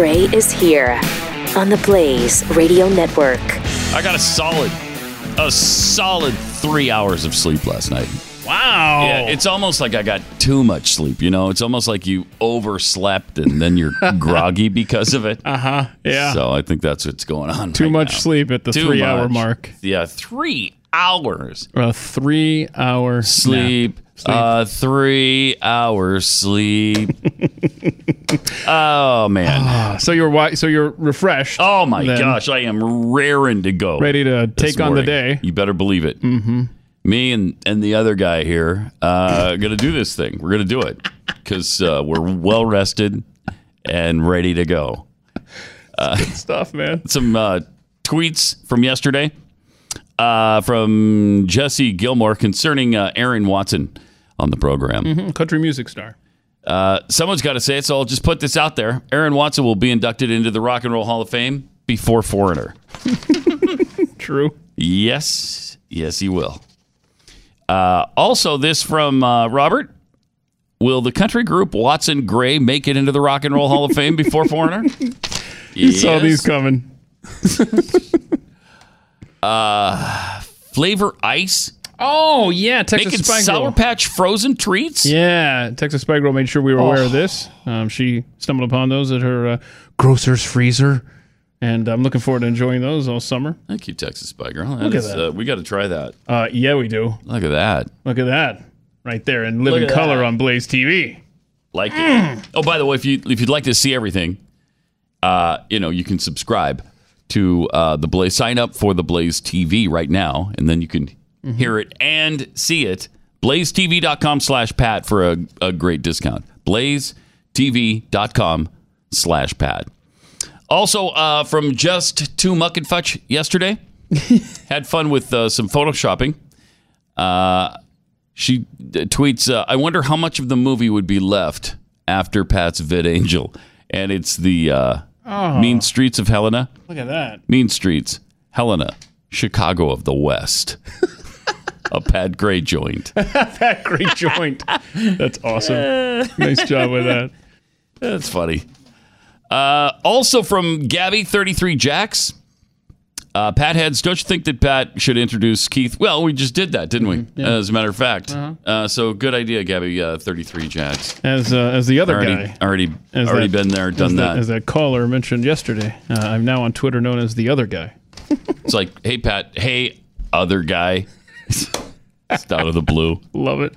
Gray is here on the Blaze Radio Network. I got a solid, a solid three hours of sleep last night. Wow. Yeah, it's almost like I got too much sleep. You know, it's almost like you overslept and then you're groggy because of it. Uh huh. Yeah. So I think that's what's going on. Too right much now. sleep at the Too three hour mark. Yeah, three hours A three hour sleep. Uh, three hours sleep. oh man. So you're wi- so you're refreshed. Oh my then. gosh, I am raring to go. Ready to take on the day. You better believe it. Mm-hmm. Me and and the other guy here uh, gonna do this thing. We're gonna do it because uh, we're well rested and ready to go. Uh stuff, man. Some uh, tweets from yesterday uh, from Jesse Gilmore concerning uh, Aaron Watson on the program. Mm, Country music star. Uh, someone's got to say it, so I'll just put this out there. Aaron Watson will be inducted into the Rock and Roll Hall of Fame before Foreigner. True. Yes, yes, he will. Uh, also, this from uh, Robert. Will the country group Watson Gray make it into the Rock and Roll Hall of Fame before Foreigner? You saw these coming. Flavor Ice Oh yeah, Texas making Spy Sour Girl. Patch frozen treats. Yeah, Texas Spy Girl made sure we were aware of this. Um, she stumbled upon those at her uh, grocer's freezer, and I'm looking forward to enjoying those all summer. Thank you, Texas Spy Girl. Look at that. Uh, we got to try that. Uh, yeah, we do. Look at that. Look at that, right there in living color that. on Blaze TV. like it. Oh, by the way, if you if you'd like to see everything, uh, you know, you can subscribe to uh, the Blaze. Sign up for the Blaze TV right now, and then you can hear it and see it. BlazeTV.com slash Pat for a, a great discount. BlazeTV.com slash Pat. Also, uh, from just to Muck and Fudge yesterday, had fun with uh, some photoshopping. Uh, she uh, tweets, uh, I wonder how much of the movie would be left after Pat's VidAngel. And it's the uh, Mean Streets of Helena. Look at that. Mean Streets, Helena, Chicago of the West. A Pat Gray joint. That great joint. That's awesome. nice job with that. That's funny. Uh, also from Gabby33 Jacks. Uh, Pat Heads, don't you think that Pat should introduce Keith? Well, we just did that, didn't we? As a matter of fact. uh so good idea, Gabby. Uh, 33 Jacks. As uh, as the other Already, guy, already, As already that- been there, done as that. as that caller mentioned yesterday, uh, I'm now on Twitter known as the other guy. It's like, hey, Pat, hey, other guy. It's out of the blue. Love it.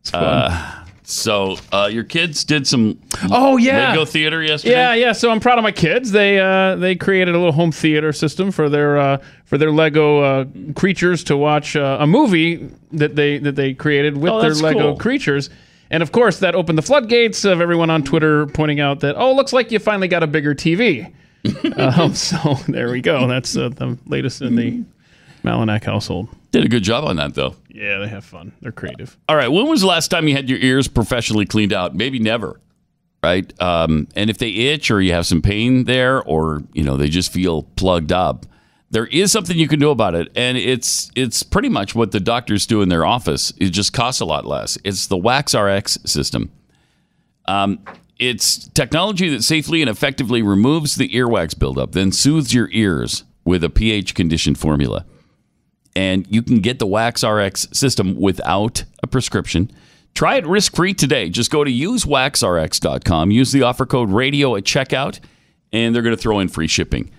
It's fun. So, uh, your kids did some oh yeah. Lego theater yesterday? Yeah, yeah. So I'm proud of my kids. They uh, they created a little home theater system for their uh, for their Lego uh, creatures to watch uh, a movie that they that they created with Oh, their Lego cool. creatures. And of course, that opened the floodgates of everyone on Twitter pointing out that oh, looks like you finally got a bigger TV. um, so there we go. That's uh, the latest in the Malinak household. Did a good job on that, though. Yeah, they have fun. They're creative. All right. When was the last time you had your ears professionally cleaned out? Maybe never. Right. Um, and if they itch or you have some pain there or, you know, they just feel plugged up, there is something you can do about it. And it's it's pretty much what the doctors do in their office. It just costs a lot less. It's the Wax RX system. Um, it's technology that safely and effectively removes the earwax buildup, then soothes your ears with a pH conditioned formula and you can get the Wax RX system without a prescription. Try it risk free today. Just go to usewaxrx.com, use the offer code radio at checkout, and they're going to throw in free shipping.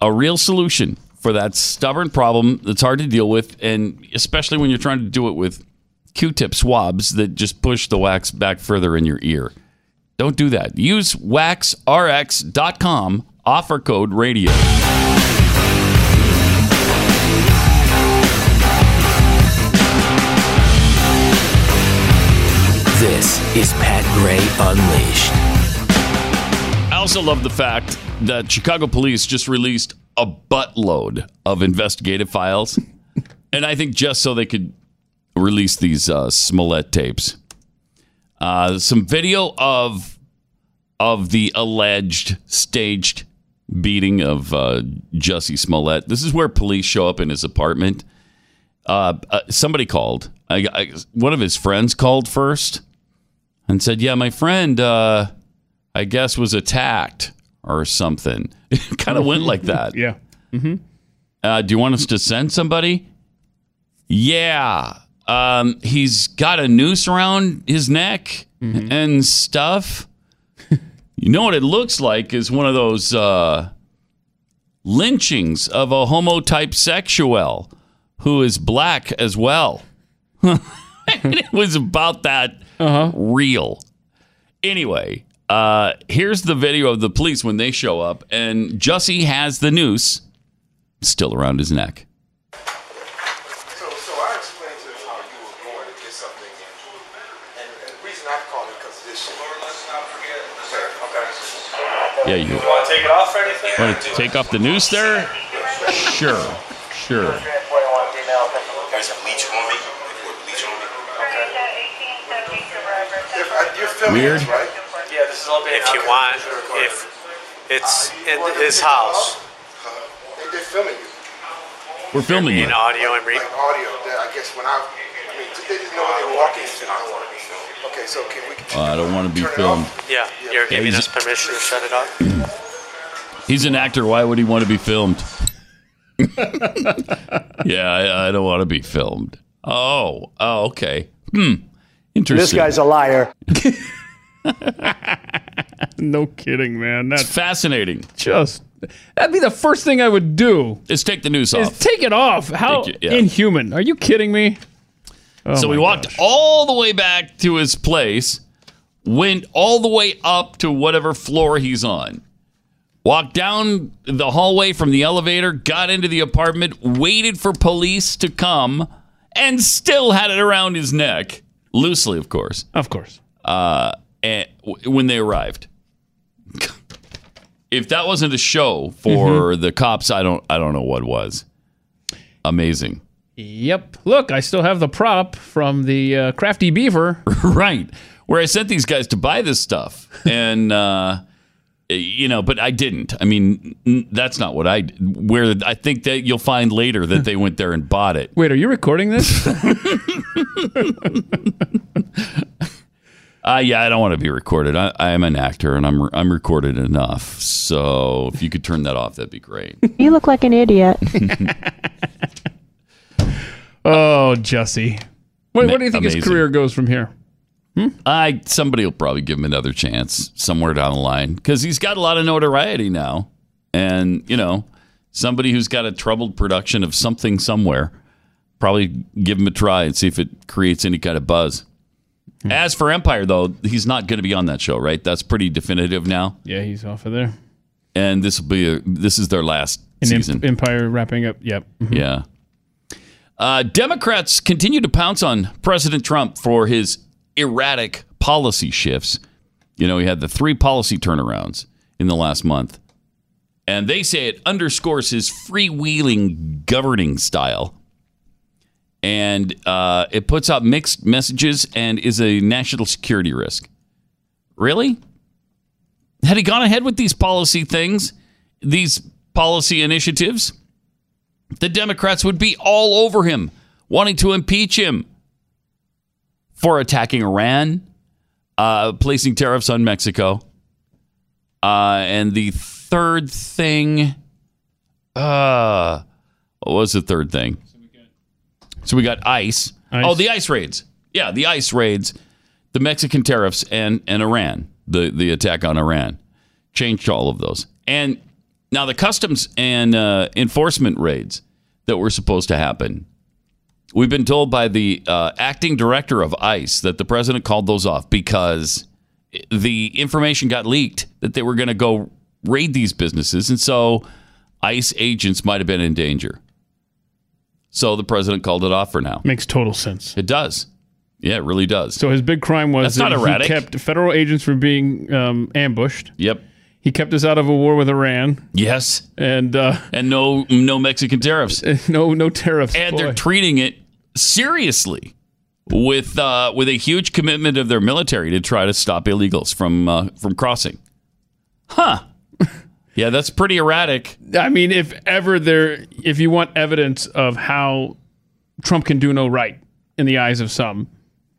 A real solution for that stubborn problem that's hard to deal with, and especially when you're trying to do it with Q tip swabs that just push the wax back further in your ear. Don't do that. Use waxrx.com, offer code radio. This is Pat Gray Unleashed. I also love the fact that Chicago police just released a buttload of investigative files, and I think just so they could release these uh, Smollett tapes. Uh, some video of of the alleged staged beating of uh, Jussie Smollett. This is where police show up in his apartment. Uh, uh, somebody called. I, I, one of his friends called first and said, "Yeah, my friend." Uh, I guess was attacked or something. It kind of went like that. Yeah. Mm-hmm. Uh, do you want us to send somebody? Yeah. Um, he's got a noose around his neck and stuff. you know what it looks like is one of those uh, lynchings of a homo type sexual who is black as well. it was about that real. Anyway, uh, here's the video of the police when they show up, and Jussie has the noose still around his neck. So, so I explained to him how you were going to get something in. And, and the reason I'm calling because of this shit. Okay, okay. Yeah, you Want to take it off or anything? want to take off the noose there? Sure, sure. There's bleach on me. They put bleach on me. If I, you're filming Weird. right? Yeah, this is all If you want, if it's in his house, They, they're filming you. We're filming you. in audio and read. Like audio. That I guess when I, I mean, they didn't know what they were walking. I don't want to be filmed. Okay, so can we? Uh, I don't want to be turn filmed. off? Yeah, you're giving us permission to shut it off. He's an actor. Why would he want to be filmed? yeah, I, I don't want to be filmed. Oh, oh, okay. Hmm. Interesting. This guy's a liar. No kidding, man. That's fascinating. just that'd be the first thing I would do. Let's take the noose Is off. take it off. How Take it- yeah. inhuman. Are you kidding me? Oh so we walked gosh. all the way back to his place, went all the way up to whatever floor he's on, walked down the hallway from the elevator, got into the apartment, waited for police to come, and still had it around his neck, loosely, of course, Of course. uh, and, w- when they arrived. if that wasn't a show for the cops, I don't, I don't know what was. Amazing. Yep. Look, I still have the prop from the uh, Crafty Beaver. right where i sent these guys to buy this stuff and uh you know but i didn't i mean that's not what i where i think that you'll find later that they went there and bought it Wait, are you recording this? uh yeah i don't want to be recorded i, I am an actor and i'm i'm recorded enough so if you could turn that off that'd be great You look like an idiot. oh, Jesse. Wait, what do you think his career goes from here? I somebody will probably give him another chance somewhere down the line because he's got a lot of notoriety now and you know somebody who's got a troubled production of something somewhere probably give him a try and see if it creates any kind of buzz as for empire though he's not going to be on that show right that's pretty definitive now Yeah, he's off of there. and this will be a, this is their last And season Empire wrapping up. Yep. Mhm. yeah. Uh, Democrats continue to pounce on President Trump for his erratic policy shifts. You know, he had the three policy turnarounds in the last month. And they say it underscores his freewheeling governing style. And uh, it puts out mixed messages and is a national security risk. Really? Had he gone ahead with these policy things, these policy initiatives? the Democrats would be all over him, wanting to impeach him for attacking Iran, uh, placing tariffs on Mexico. Uh, and the third thing, uh, what was the third thing? So we got ICE. ICE. Oh, the ICE raids. Yeah, the ICE raids, the Mexican tariffs, and, and Iran, the, the attack on Iran. Changed all of those. And now the customs and uh, enforcement raids that were supposed to happen. We've been told by the uh, acting director of ICE that the president called those off because the information got leaked that they were going to go raid these businesses, and so ICE agents might have been in danger. So the president called it off for now. Makes total sense. It does. Yeah, it really does. So his big crime was That's that not erratic. he kept federal agents from being um, ambushed. Yep. He kept us out of a war with Iran, Yes. and uh, And no no Mexican tariffs. no no tariffs. and Boy. they're treating it seriously with uh, with a huge commitment of their military to try to stop illegals from uh, from crossing. Huh. Yeah, that's pretty erratic. I mean, if ever there, if you want evidence of how Trump can do no right in the eyes of some,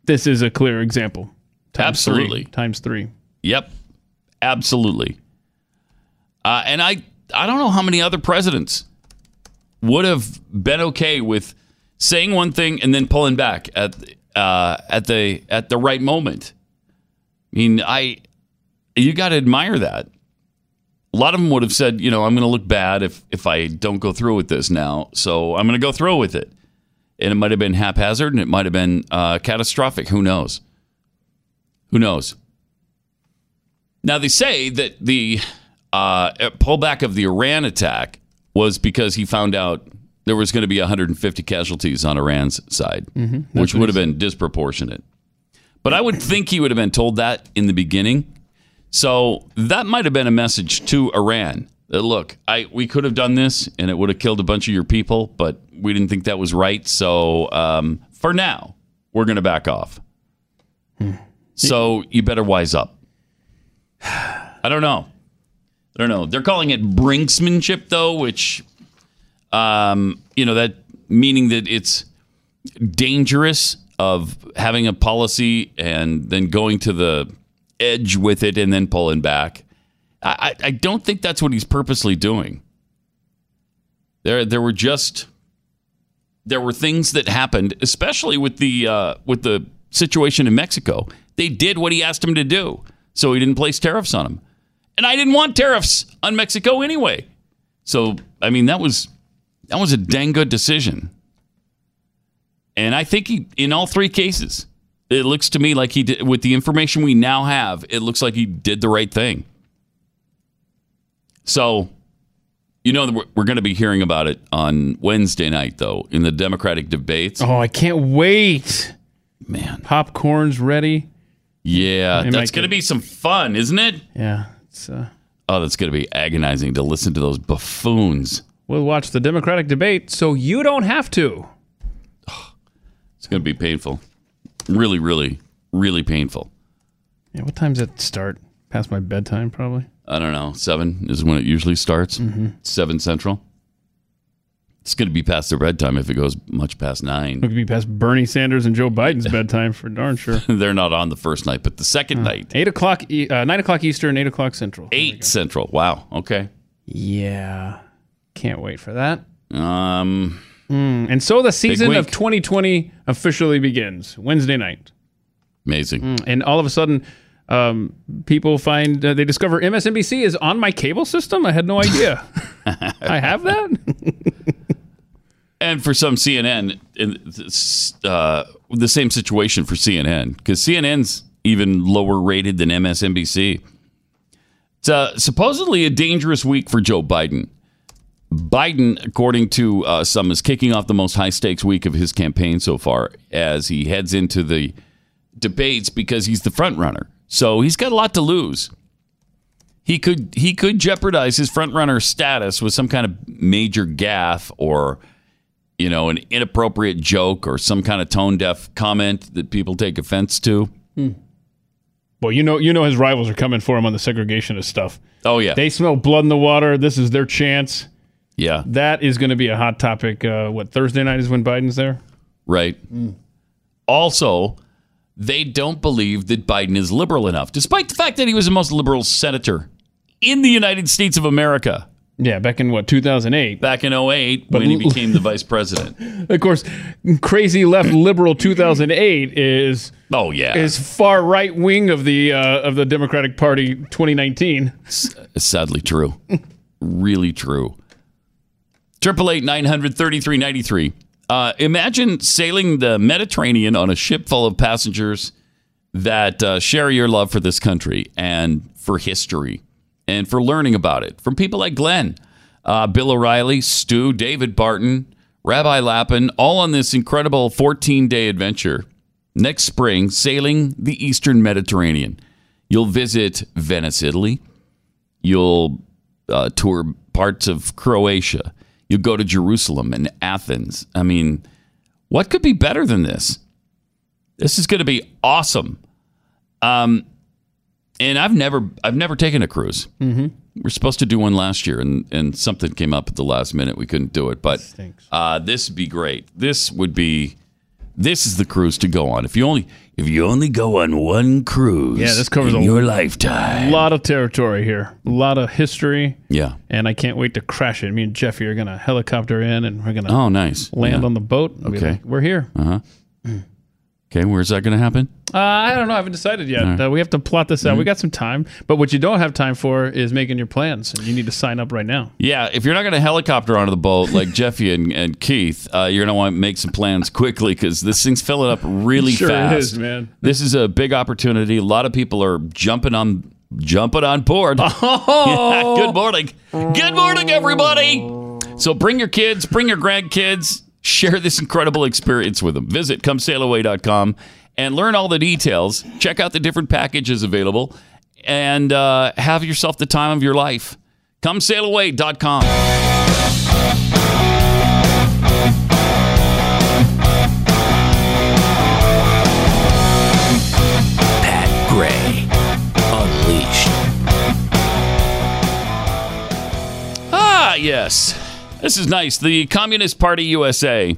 this is a clear example. Times Absolutely. three, times three. Yep. Absolutely. Uh, and I, I don't know how many other presidents would have been okay with saying one thing and then pulling back at uh, at the at the right moment. I mean, I you got to admire that. A lot of them would have said, you know, I'm going to look bad if if I don't go through with this now, so I'm going to go through with it. And it might have been haphazard, and it might have been uh, catastrophic. Who knows? Who knows? Now they say that the uh, pullback of the Iran attack was because he found out there was going to be 150 casualties on Iran's side, which would have been disproportionate. But I would think he would have been told that in the beginning. So that might have been a message to Iran that look, I we could have done this and it would have killed a bunch of your people, but we didn't think that was right. So um, for now, we're going to back off. So you better wise up. I don't know. I don't know. They're calling it brinksmanship, though, which, um, you know, that meaning that it's dangerous of having a policy and then going to the edge with it and then pulling back. I, I don't think that's what he's purposely doing. There, there were just there were things that happened, especially with the uh, with the situation in Mexico. They did what he asked them to do, so he didn't place tariffs on them. And I didn't want tariffs on Mexico anyway. So I mean, that was that was a dang good decision. And I think he, in all three cases, it looks to me like he did, with the information we now have, it looks like he did the right thing. So, you know, we're, going to be hearing about it on Wednesday night, though, in the Democratic debates. Oh, I can't wait. Man. Popcorn's ready. Yeah, It that's going to be some fun, isn't it? Yeah. It's, uh, Oh, that's going to be agonizing to listen to those buffoons. we'll watch the Democratic debate so you don't have to. It's going to be painful. Really, really, really painful. Yeah, what time's it start? Past my bedtime, probably. I don't know. Seven is when it usually starts. Seven Central. It's going to be past their bedtime if it goes much past nine. It could be past Bernie Sanders and Joe Biden's bedtime for darn sure. They're not on the first night, but the second night, Eight o'clock, uh, nine o'clock Eastern, eight o'clock Central. eight Central. Wow. Okay. Yeah, can't wait for that. Um. And so the season of week. 2020 officially begins Wednesday night, Amazing. and all of a sudden, um, people find uh, they discover MSNBC is on my cable system. I had no idea. I have that. And for some CNN, uh, the same situation for CNN because CNN's even lower rated than MSNBC. It's uh, supposedly a dangerous week for Joe Biden. Biden, according to uh, some, is kicking off the most high stakes week of his campaign so far as he heads into the debates because he's the front runner. So he's got a lot to lose. He could he could jeopardize his front runner status with some kind of major gaffe or you know an inappropriate joke or some kind of tone deaf comment that people take offense to. well, you know, you know his rivals are coming for him on the segregationist stuff. Oh yeah, They smell blood in the water. This is their chance. yeah, That is going to be a hot topic. Uh, what Thursday night is when Biden's there. right. Also, they don't believe that Biden is liberal enough, despite the fact that he was the most liberal senator in the United States of America. Yeah, back in what, 2008? Back in 08 but when he became the vice president. of course, crazy left liberal 2008 is oh yeah. is far right wing of the uh, of the Democratic Party 2019. S- sadly true. really true. 888 900 uh, imagine sailing the Mediterranean on a ship full of passengers that uh, share your love for this country and for history and for learning about it from people like Glenn, uh, Bill O'Reilly, Stu, David Barton, Rabbi Lappin, all on this incredible 14 day adventure next spring sailing the Eastern Mediterranean. You'll visit Venice, Italy. You'll uh, tour parts of Croatia. You'll go to Jerusalem and Athens. I mean, what could be better than this? This is going to be awesome. Um, and I've never, I've never taken a cruise. Mm-hmm. We are supposed to do one last year, and and something came up at the last minute. We couldn't do it, but uh, this would be great. This would be, This is the cruise to go on. If you only if you only go on one cruise, Yeah, this covers in a your A lot of territory here, a lot of history, Yeah. and I can't wait to crash it. Me and Jeffy are gonna helicopter in, and we're gonna Oh, nice. land Yeah. on the boat. Okay. like, we're here. Uh-huh. Mm. Okay, where's that going to happen? Uh, I don't know. I haven't decided yet. Uh, we have to plot this out. We got some time, but what you don't have time for is making your plans, and you need to sign up right now. Yeah, if you're not going to helicopter onto the boat like Jeffy and, and Keith, uh, you're going to want to make some plans quickly because this thing's filling up really Sure it fast. is, man. This is a big opportunity. A lot of people are jumping on jumping on board. Oh, Good morning. Good morning, everybody. So bring your kids, bring your grandkids, share this incredible experience with them. Visit comesailaway.com and learn all the details. Check out the different packages available and uh, have yourself the time of your life. Comesailaway.com. Pat Gray Unleashed. Ah, yes. This is nice. The Communist Party USA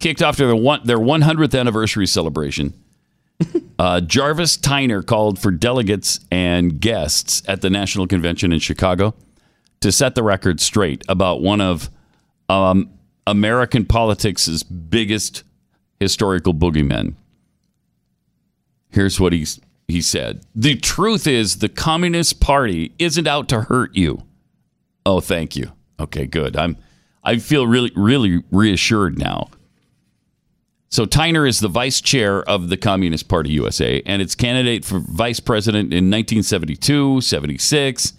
kicked off their, one, their 100th anniversary celebration. Uh, Jarvis Tyner called for delegates and guests at the National Convention in Chicago to set the record straight about one of um, American politics' biggest historical boogeymen. Here's what he's, he said The truth is, the Communist Party isn't out to hurt you. Oh, thank you. Okay, good. I'm I feel really really reassured now. So Tyner is the vice chair of the Communist Party USA and its candidate for vice president in 1972, 76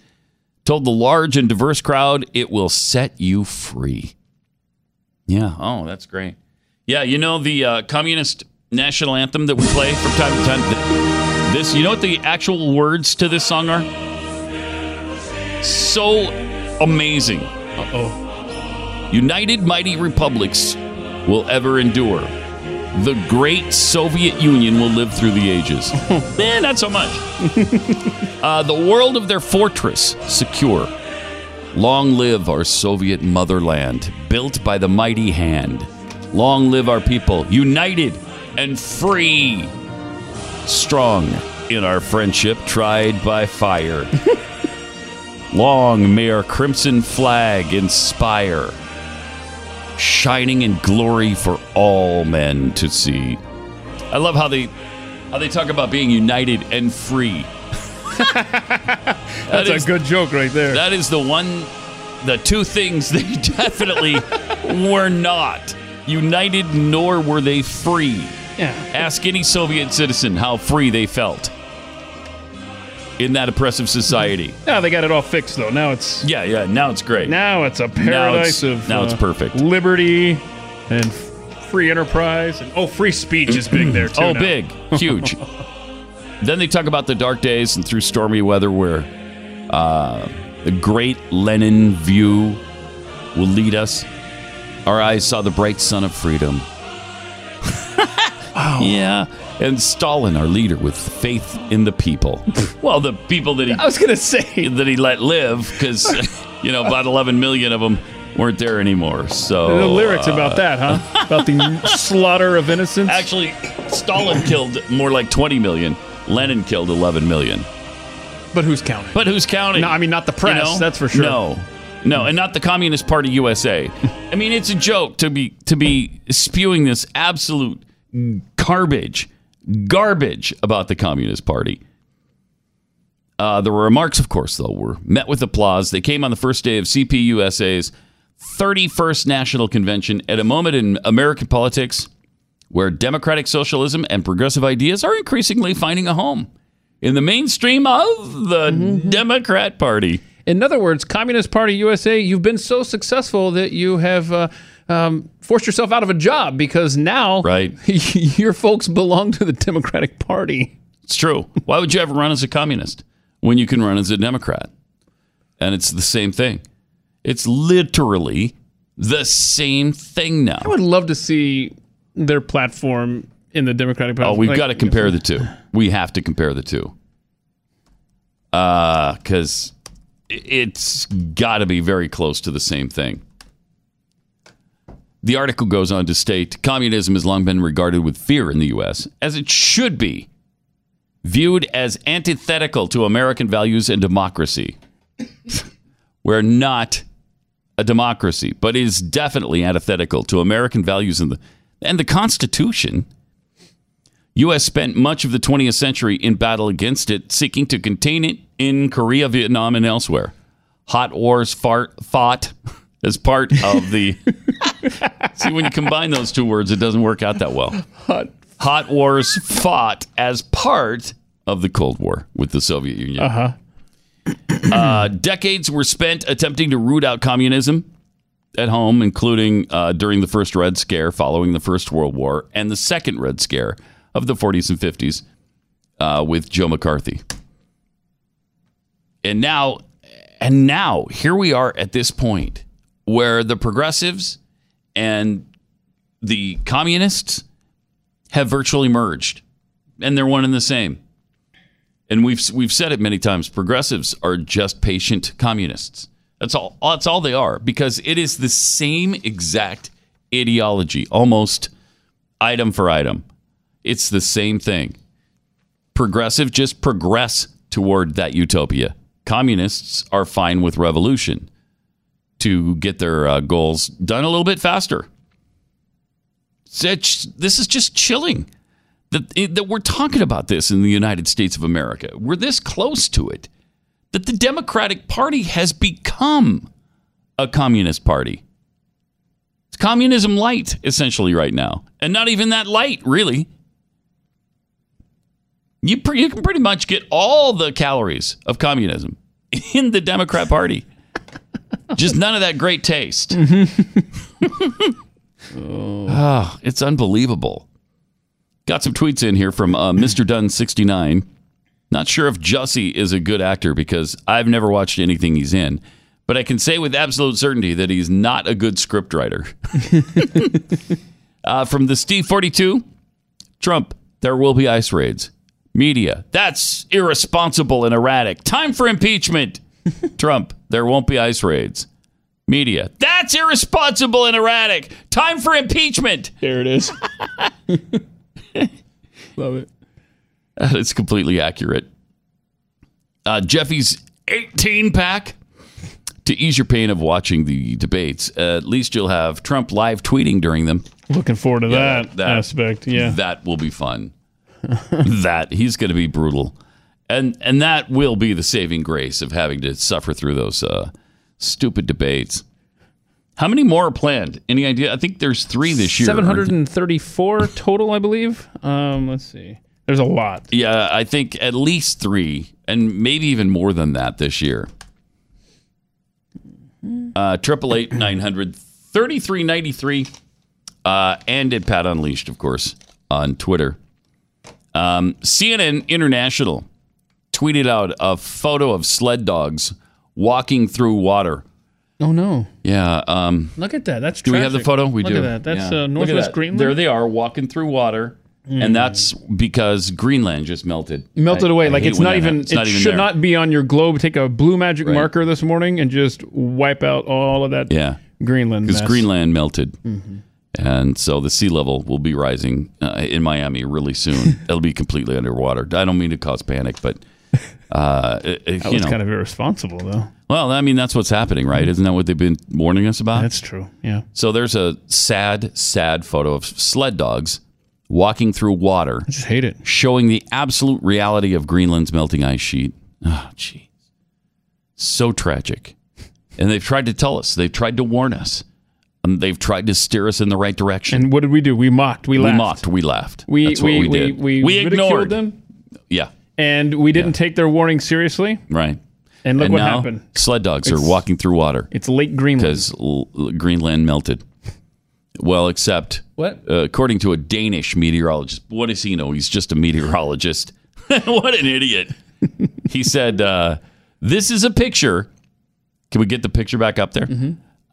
told the large and diverse crowd it will set you free. Yeah, oh, that's great. Yeah, you know the uh, communist national anthem that we play from time to time. This, you know what the actual words to this song are? So amazing. Uh oh. United mighty republics will ever endure. The great Soviet Union will live through the ages. eh, not so much. uh, the world of their fortress secure. Long live our Soviet motherland, built by the mighty hand. Long live our people, united and free. Strong in our friendship, tried by fire. Long may our crimson flag inspire, shining in glory for all men to see. I love how they how they talk about being united and free. That's is- a good joke right there. That is the one, the two things they definitely were not united, nor were they free. yeah. Ask any Soviet citizen how free they felt in that oppressive society. Now they got it all fixed though. Now it's Yeah, yeah. Now it's great. now it's a paradise of now it's uh, perfect. liberty and free enterprise and oh, free speech is big there too. oh, now. big, huge. then they talk about the dark days and through stormy weather where uh, the great Lenin view will lead us. Our eyes saw the bright sun of freedom. Yeah. And Stalin, our leader, with faith in the people. well, the people that he I was gonna say that he let live, because you know about 11 million of them weren't there anymore. So the lyrics about uh, that, huh? About the slaughter of innocents. Actually, Stalin killed more like 20 million. Lenin killed 11 million. but who's counting? But who's counting? No, I mean not the You press. know? That's for sure. No, no, and not the Communist Party USA. I mean, it's a joke to be to be spewing this absolute garbage, garbage about the Communist Party. Uh, the remarks, of course, though, were met with applause. They came on the first day of CPUSA's 31st National Convention at a moment in American politics where democratic socialism and progressive ideas are increasingly finding a home in the mainstream of the Mm-hmm. Democrat Party. In other words, Communist Party USA, you've been so successful that you have uh, um, forced yourself out of a job because now Right. your folks belong to the Democratic Party. It's true. Why would you ever run as a communist when you can run as a Democrat? And it's the same thing. It's literally the same thing now. I would love to see their platform in the Democratic Party. Oh, we've Like, got to compare the two. We have to compare the two. Because it's got to be very close to the same thing. The article goes on to state communism has long been regarded with fear in the U.S., as it should be, viewed as antithetical to American values and democracy. We're not a democracy, but it is definitely antithetical to American values and the, and the Constitution. U.S. spent much of the 20th century in battle against it, seeking to contain it in Korea, Vietnam, and elsewhere. Hot wars fart, fought as part of the. See, when you combine those two words, it doesn't work out that well. Hot. Hot wars fought as part of the Cold War with the Soviet Union. Uh-huh. Uh, decades were spent attempting to root out communism at home, including uh, during the first Red Scare following the First World War and the second Red Scare of the 40s and 50s uh, with Joe McCarthy. And now, and now, here we are at this point where the progressives and the communists have virtually merged, and they're one and the same. And we've we've said it many times. Progressives are just patient communists. That's all. That's all they are because it is the same exact ideology, almost item for item. It's the same thing. Progressive just progress toward that utopia. Communists are fine with revolution to get their uh, goals done a little bit faster. This is just chilling that, that we're talking about this in the United States of America. We're this close to it that the Democratic Party has become a communist party. It's communism light, essentially, right now. And not even that light, really. You, pre- you can pretty much get all the calories of communism in the Democrat Party. Just none of that great taste. oh, it's unbelievable. Got some tweets in here from uh, Mr. Dunn69. Not sure if Jussie is a good actor because I've never watched anything he's in, but I can say with absolute certainty that he's not a good scriptwriter. uh, from the Steve 42, Trump, there will be ice raids. Media, that's irresponsible and erratic. Time for impeachment. Trump, there won't be ice raids. Media, that's irresponsible and erratic. Time for impeachment. There it is. Love it. It's completely accurate. Uh, Jeffy's 18 pack. To ease your pain of watching the debates, uh, at least you'll have Trump live tweeting during them. Looking forward to Yeah, that, that- aspect. Yeah. That will be fun. that he's going to be brutal, and and that will be the saving grace of having to suffer through those uh, stupid debates. How many more are planned? Any idea? I think there's three this year. 734 total, I believe. Um, let's see. There's a lot. Yeah, I think at least three, and maybe even more than that this year. Uh, Triple eight nine hundred thirty three ninety three, uh, and at Pat Unleashed, of course, on Twitter. Um, CNN International tweeted out a photo of sled dogs walking through water. Oh, no. Yeah. Um, Look at that. That's do we have the tragic. photo? We Look do. at that. That's Yeah. uh, Look at Northwest that. Greenland. There they are walking through water, and that's because Greenland just melted. melted I- away. I like hate it's when not that even. happens. It It's should there. not be on your globe. Take a blue magic marker this morning and just wipe out all of that Yeah, Greenland. because mess. Greenland melted, Mm-hmm. and so the sea level will be rising uh, in Miami really soon. It'll be completely underwater. I don't mean to cause panic, but uh, it- it- That was know, kind of irresponsible, though. well, I mean that's what's happening, right? Isn't that what they've been warning us about? That's true. Yeah. so there's a sad, sad photo of sled dogs walking through water. I just hate it. showing the absolute reality of Greenland's melting ice sheet. Oh, jeez. So tragic. And they've tried to tell us, they've tried to warn us, and they've tried to steer us in the right direction. And what did we do? We mocked. We laughed. we mocked, we laughed. We That's what we we, we, did. we, we ridiculed ignored them, Yeah, and we didn't take their warning seriously. right. And look and what now happened. sled dogs are walking through water It's Lake Greenland. because l- l- Greenland melted. Well, except What? uh, according to a Danish meteorologist. What does he know? He's just a meteorologist. what an idiot. he said, uh, This is a picture. Can we get the picture back up there?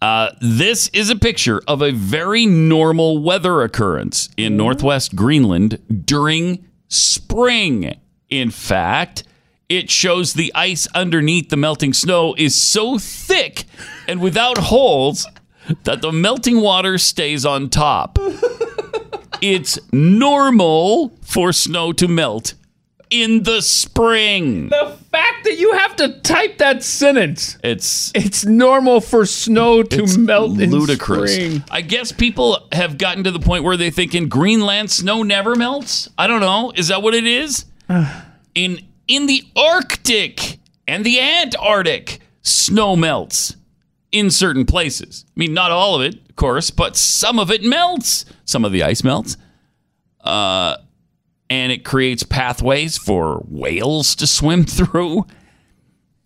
Uh, this is a picture of a very normal weather occurrence in northwest Greenland during spring. In fact, it shows the ice underneath the melting snow is so thick and without holes that the melting water stays on top. it's normal for snow to melt in the spring. The fact that you have to type that sentence. It's It's normal for snow to melt ludicrous. in spring. I guess people have gotten to the point where they think in Greenland snow never melts. I don't know. Is that what it is? In in the Arctic and the Antarctic, snow melts in certain places. I mean, not all of it, of course, but some of it melts. Some of the ice melts. Uh, and it creates pathways for whales to swim through.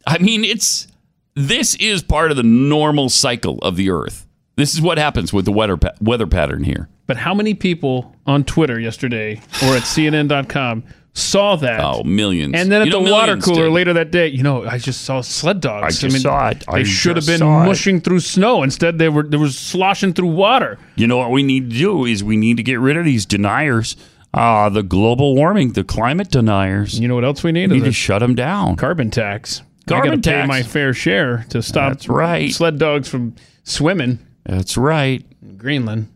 I mean, it's this is part of the normal cycle of the Earth. This is what happens with the weather weather pattern here. But how many people on Twitter yesterday or at CNN.com saw that? Oh, millions! And then at You know, the water cooler did. later that day, you know, I just saw sled dogs. I just saw it. They I should have been saw it. mushing through snow. Instead, they were they were sloshing through water. You know what we need to do is we need to get rid of these deniers. Ah, the global warming, the climate deniers. You know what else we need? We need to shut them down. carbon tax. Carbon I gotta pay tax. my fair share to stop That's right. sled dogs from swimming That's right. Greenland.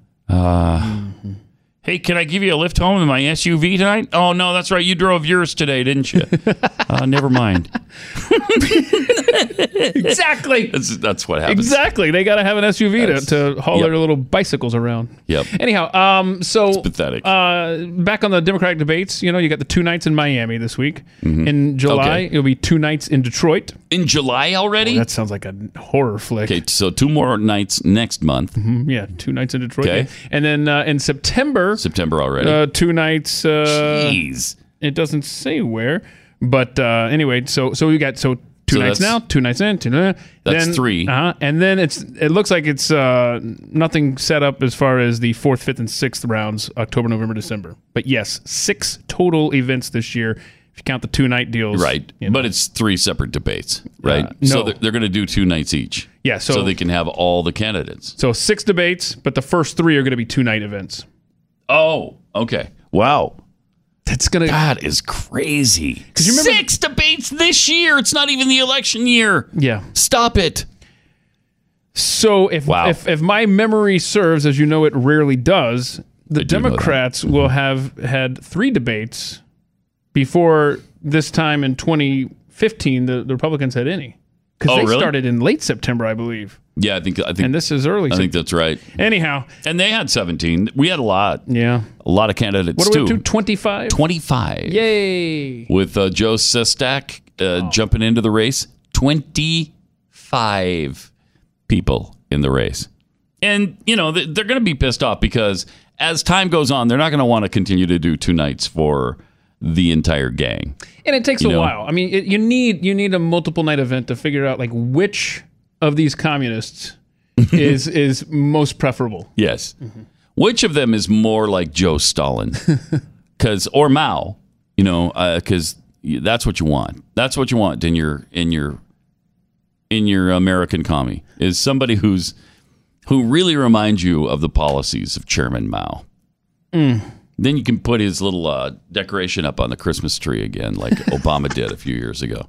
Hey, can I give you a lift home in my SUV tonight? Oh no, that's right. You drove yours today, didn't you? uh, never mind. Exactly. That's, that's what happens. Exactly. They got to have an SUV That's- to, to haul yep. their little bicycles around. Yep. Anyhow, um, so pathetic. Uh, back on the Democratic debates, you know, you got the two nights in Miami this week. In July, Mm-hmm. Okay. it'll be two nights in Detroit. In July already? That sounds like a horror flick. okay, so two more nights next month. Yeah, two nights in Detroit. Okay. And then uh, in September, September already. uh, two nights. Uh, Jeez. it doesn't say where, but uh, anyway, so so we got so two So nights now, two nights in, two nights. That's then, three. Uh-huh, and then it's it looks like it's uh, nothing set up as far as the fourth, fifth, and sixth rounds, October, November, December. But yes, six total events this year. If you count the two night deals, Right. you know. But it's three separate debates, right? Uh, So they're, they're going to do two nights each. Yeah, so- they can have all the candidates. so six debates, but the first three are going to be two night events. Oh, okay. Wow. That's gonna That is crazy. you remember- Six debates this year. It's not even the election year. yeah. Stop it. So if Wow. if if my memory serves, as you know, it rarely does, the I do know that. Democrats will have had three debates before this time in 2015. The, the Republicans had any because Oh, they really? started in late September, I believe, Yeah, I think I think and this is early. I think that's right. Anyhow, And they had 17. We had a lot. yeah. A lot of candidates What are we too. to? 25. 25. Yay! With uh, Joe Sestak uh, Oh. jumping into the race. 25 people in the race. And, you know, they're going to be pissed off because as time goes on, they're not going to want to continue to do two nights for the entire gang. And it takes You a know? while. I mean, it, you need you need a multiple night event to figure out like which of these communists is is most preferable. Yes. Mm-hmm. Which of them is more like Joe Stalin? Cuz or Mao, you know, uh, cuz that's what you want. That's what you want in your in your in your American commie is somebody who's who really reminds you of the policies of Chairman Mao. Mm. Then you can put his little uh, decoration up on the Christmas tree again, like Obama did a few years ago.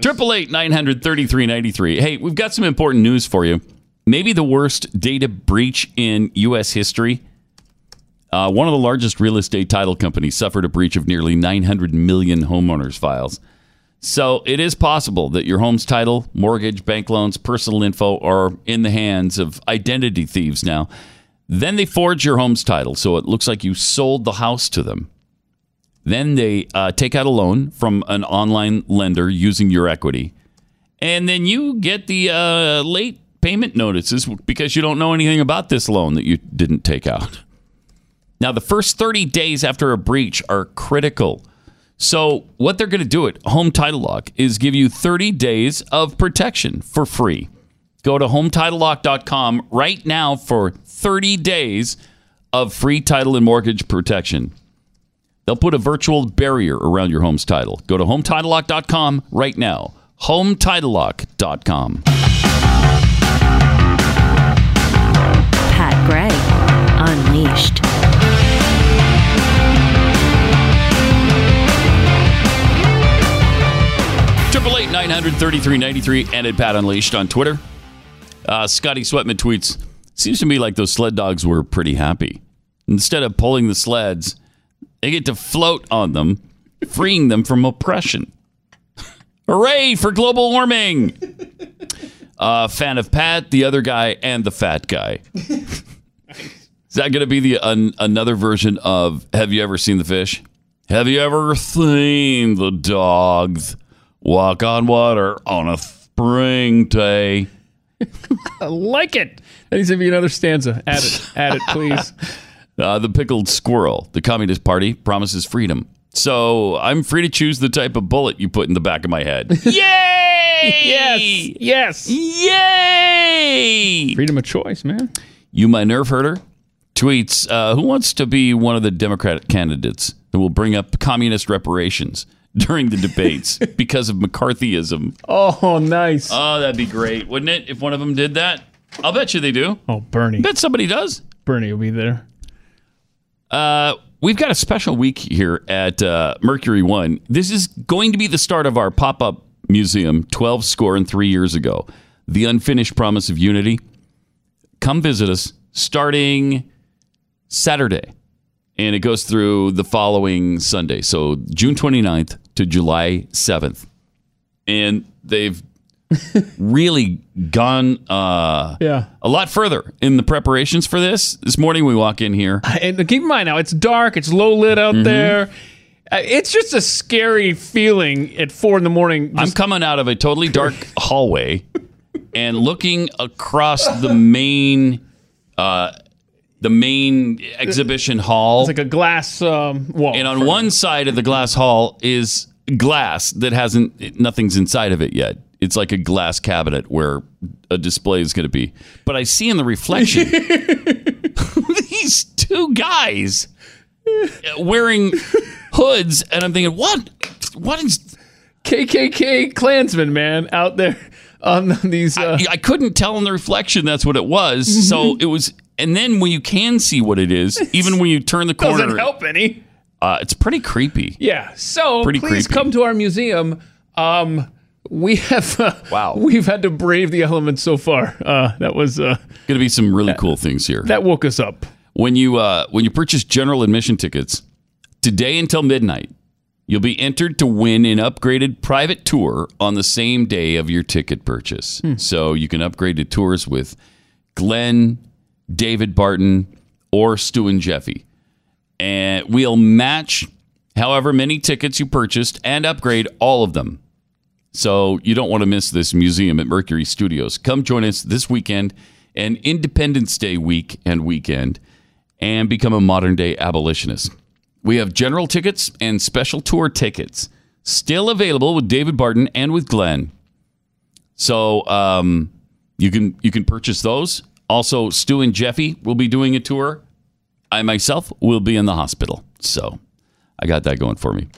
Triple eight nine hundred thirty three ninety three. Hey, we've got some important news for you. Maybe the worst data breach in U.S. history. Uh, one of the largest real estate title companies suffered a breach of nearly 900 million homeowners' files. So it is possible that your home's title, mortgage, bank loans, personal info are in the hands of identity thieves now. Then they forge your home's title, so it looks like you sold the house to them. Then they uh, take out a loan from an online lender using your equity. And then you get the uh, late payment notices because you don't know anything about this loan that you didn't take out. Now, the first 30 days after a breach are critical. So, what they're going to do at Home Title Lock is give you 30 days of protection for free. Go to HometitleLock.com right now for 30 days of free title and mortgage protection. They'll put a virtual barrier around your home's title. Go to HometitleLock.com right now. HometitleLock.com. Pat Gray Unleashed. Triple eight nine hundred thirty three ninety three and at Pat Unleashed on Twitter. Uh, Scotty Sweatman tweets: Seems to me like those sled dogs were pretty happy. Instead of pulling the sleds, they get to float on them, freeing them from oppression. Hooray for global warming! Uh, fan of Pat, the other guy, and the fat guy. Is that going to be the an, another version of Have you ever seen the fish? Have you ever seen the dogs walk on water on a spring day? I like it. That needs to be another stanza. Add it. Add it, please. Uh, the pickled squirrel. The Communist Party promises freedom. So I'm free to choose the type of bullet you put in the back of my head. Yay! yes. Yes. Yay! Freedom of choice, man. You, my nerve herder, tweets uh, Who wants to be one of the Democratic candidates who will bring up communist reparations during the debates because of McCarthyism? Oh, nice. Oh, that'd be great, wouldn't it? If one of them did that, I'll bet you they do. oh, Bernie. Bet somebody does. Bernie will be there. Uh, we've got a special week here at uh, Mercury One. This is going to be the start of our pop up museum, 12 score and three years ago. The Unfinished Promise of Unity. Come visit us starting Saturday. And it goes through the following Sunday. So June 29th to July 7th. And they've really gone uh, Yeah. a lot further in the preparations for this. This morning we walk in here. And keep in mind now, it's dark, it's low lit Mm-hmm. out there. Uh, It's just a scary feeling at four in the morning. I'm coming out of a totally dark hallway and looking across the main uh, the main exhibition hall. it's like a glass um, wall. and on one side of the glass hall is glass that hasn't nothing's inside of it yet. It's like a glass cabinet where a display is going to be. But I see in the reflection these two guys wearing hoods, and I'm thinking, what? What is? KKK Klansmen, man, out there on these. Uh, I couldn't tell in the reflection that's what it was. So it was, and then when you can see what it is, even when you turn the corner, doesn't help any. Uh, it's pretty creepy. Yeah. So Pretty please creepy. come to our museum. Um, we have uh, Wow. We've had to brave the elements so far. Uh, that was uh, Going to be some really cool things here. that woke us up. when you uh, when you purchase general admission tickets today until midnight, you'll be entered to win an upgraded private tour on the same day of your ticket purchase. So you can upgrade to tours with Glenn, David Barton, or Stu and Jeffy, and we'll match however many tickets you purchased and upgrade all of them. So you don't want to miss this museum at Mercury Studios. Come join us this weekend and Independence Day week and weekend and become a modern day abolitionist. We have general tickets and special tour tickets still available with David Barton and with Glenn. So um, you can you can purchase those. Also, Stu and Jeffy will be doing a tour. I myself will be in the hospital. So I got that going for me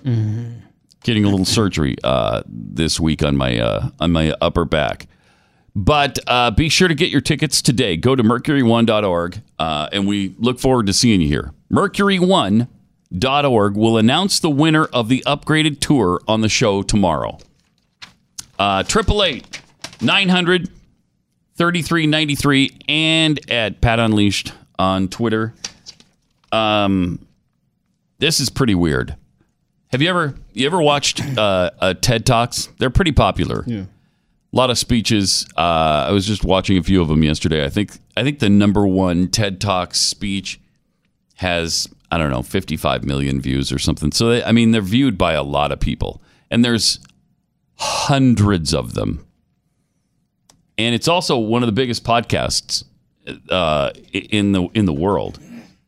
getting a little surgery uh, this week on my uh, on my upper back. But uh, be sure to get your tickets today. Go to mercury1.org, uh, and we look forward to seeing you here. Mercury1.org will announce the winner of the upgraded tour on the show tomorrow. Uh, Triple eight nine hundred thirty three ninety three, and at Pat Unleashed on Twitter. Um, this is pretty weird. Have you ever you ever watched uh, uh, TED Talks? They're pretty popular. Yeah. A lot of speeches. Uh, I was just watching a few of them yesterday. I think I think the number one TED Talks speech has I don't know 55 million views or something. So they, I mean they're viewed by a lot of people, and there's hundreds of them. And it's also one of the biggest podcasts uh, in the in the world.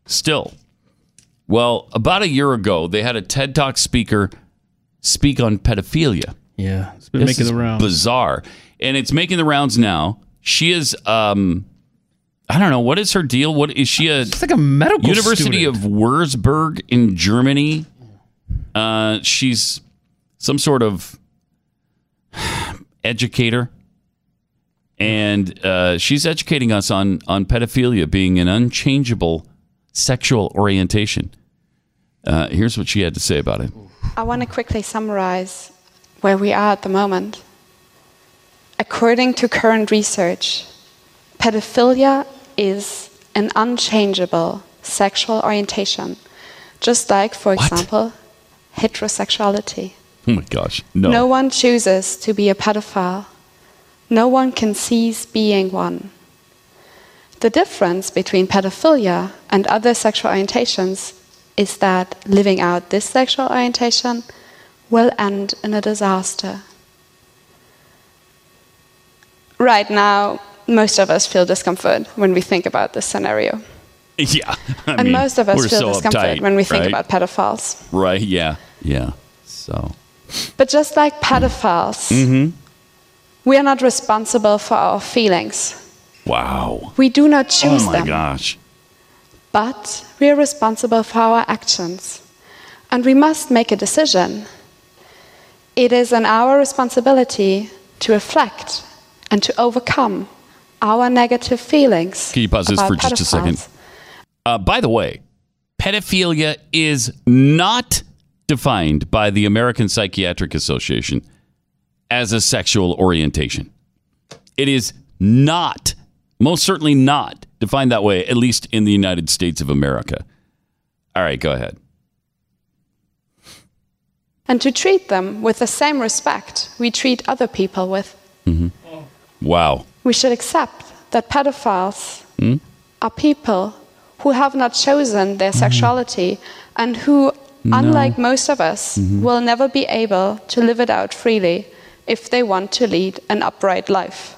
Still, well, about a year ago, they had a TED Talk speaker speak on pedophilia. Yeah, it's been This making the rounds. bizarre, and it's making the rounds now. She is, um, I don't know, what is her deal? What is she a It's like a medical University student. of Wurzburg in Germany? Uh, she's some sort of educator, and uh, she's educating us on on pedophilia being an unchangeable sexual orientation. Uh, here's what she had to say about it. I want to quickly summarize where we are at the moment. According to current research, pedophilia is an unchangeable sexual orientation, just like, for example, heterosexuality. Oh my gosh. No. No one chooses to be a pedophile. No one can cease being one. The difference between pedophilia and other sexual orientations is that living out this sexual orientation will end in a disaster. Right now, most of us feel discomfort when we think about this scenario. Yeah. I and mean, most of us feel so discomfort uptight, when we think right? about pedophiles. Right. Yeah. Yeah. So. But just like pedophiles, Mm-hmm. we are not responsible for our feelings. Wow. We do not choose them. oh my them. gosh. But we are responsible for our actions. And we must make a decision. It is in our responsibility to reflect and to overcome our negative feelings. Can you pause this for just a second? Uh, by the way, pedophilia is not defined by the American Psychiatric Association as a sexual orientation. It is not, most certainly not, defined that way, at least in the United States of America. All right, go ahead. And to treat them with the same respect we treat other people with. Mm-hmm. Wow. We should accept that pedophiles Hmm? are people who have not chosen their mm-hmm. sexuality and who, unlike most of us, mm-hmm. will never be able to live it out freely if they want to lead an upright life.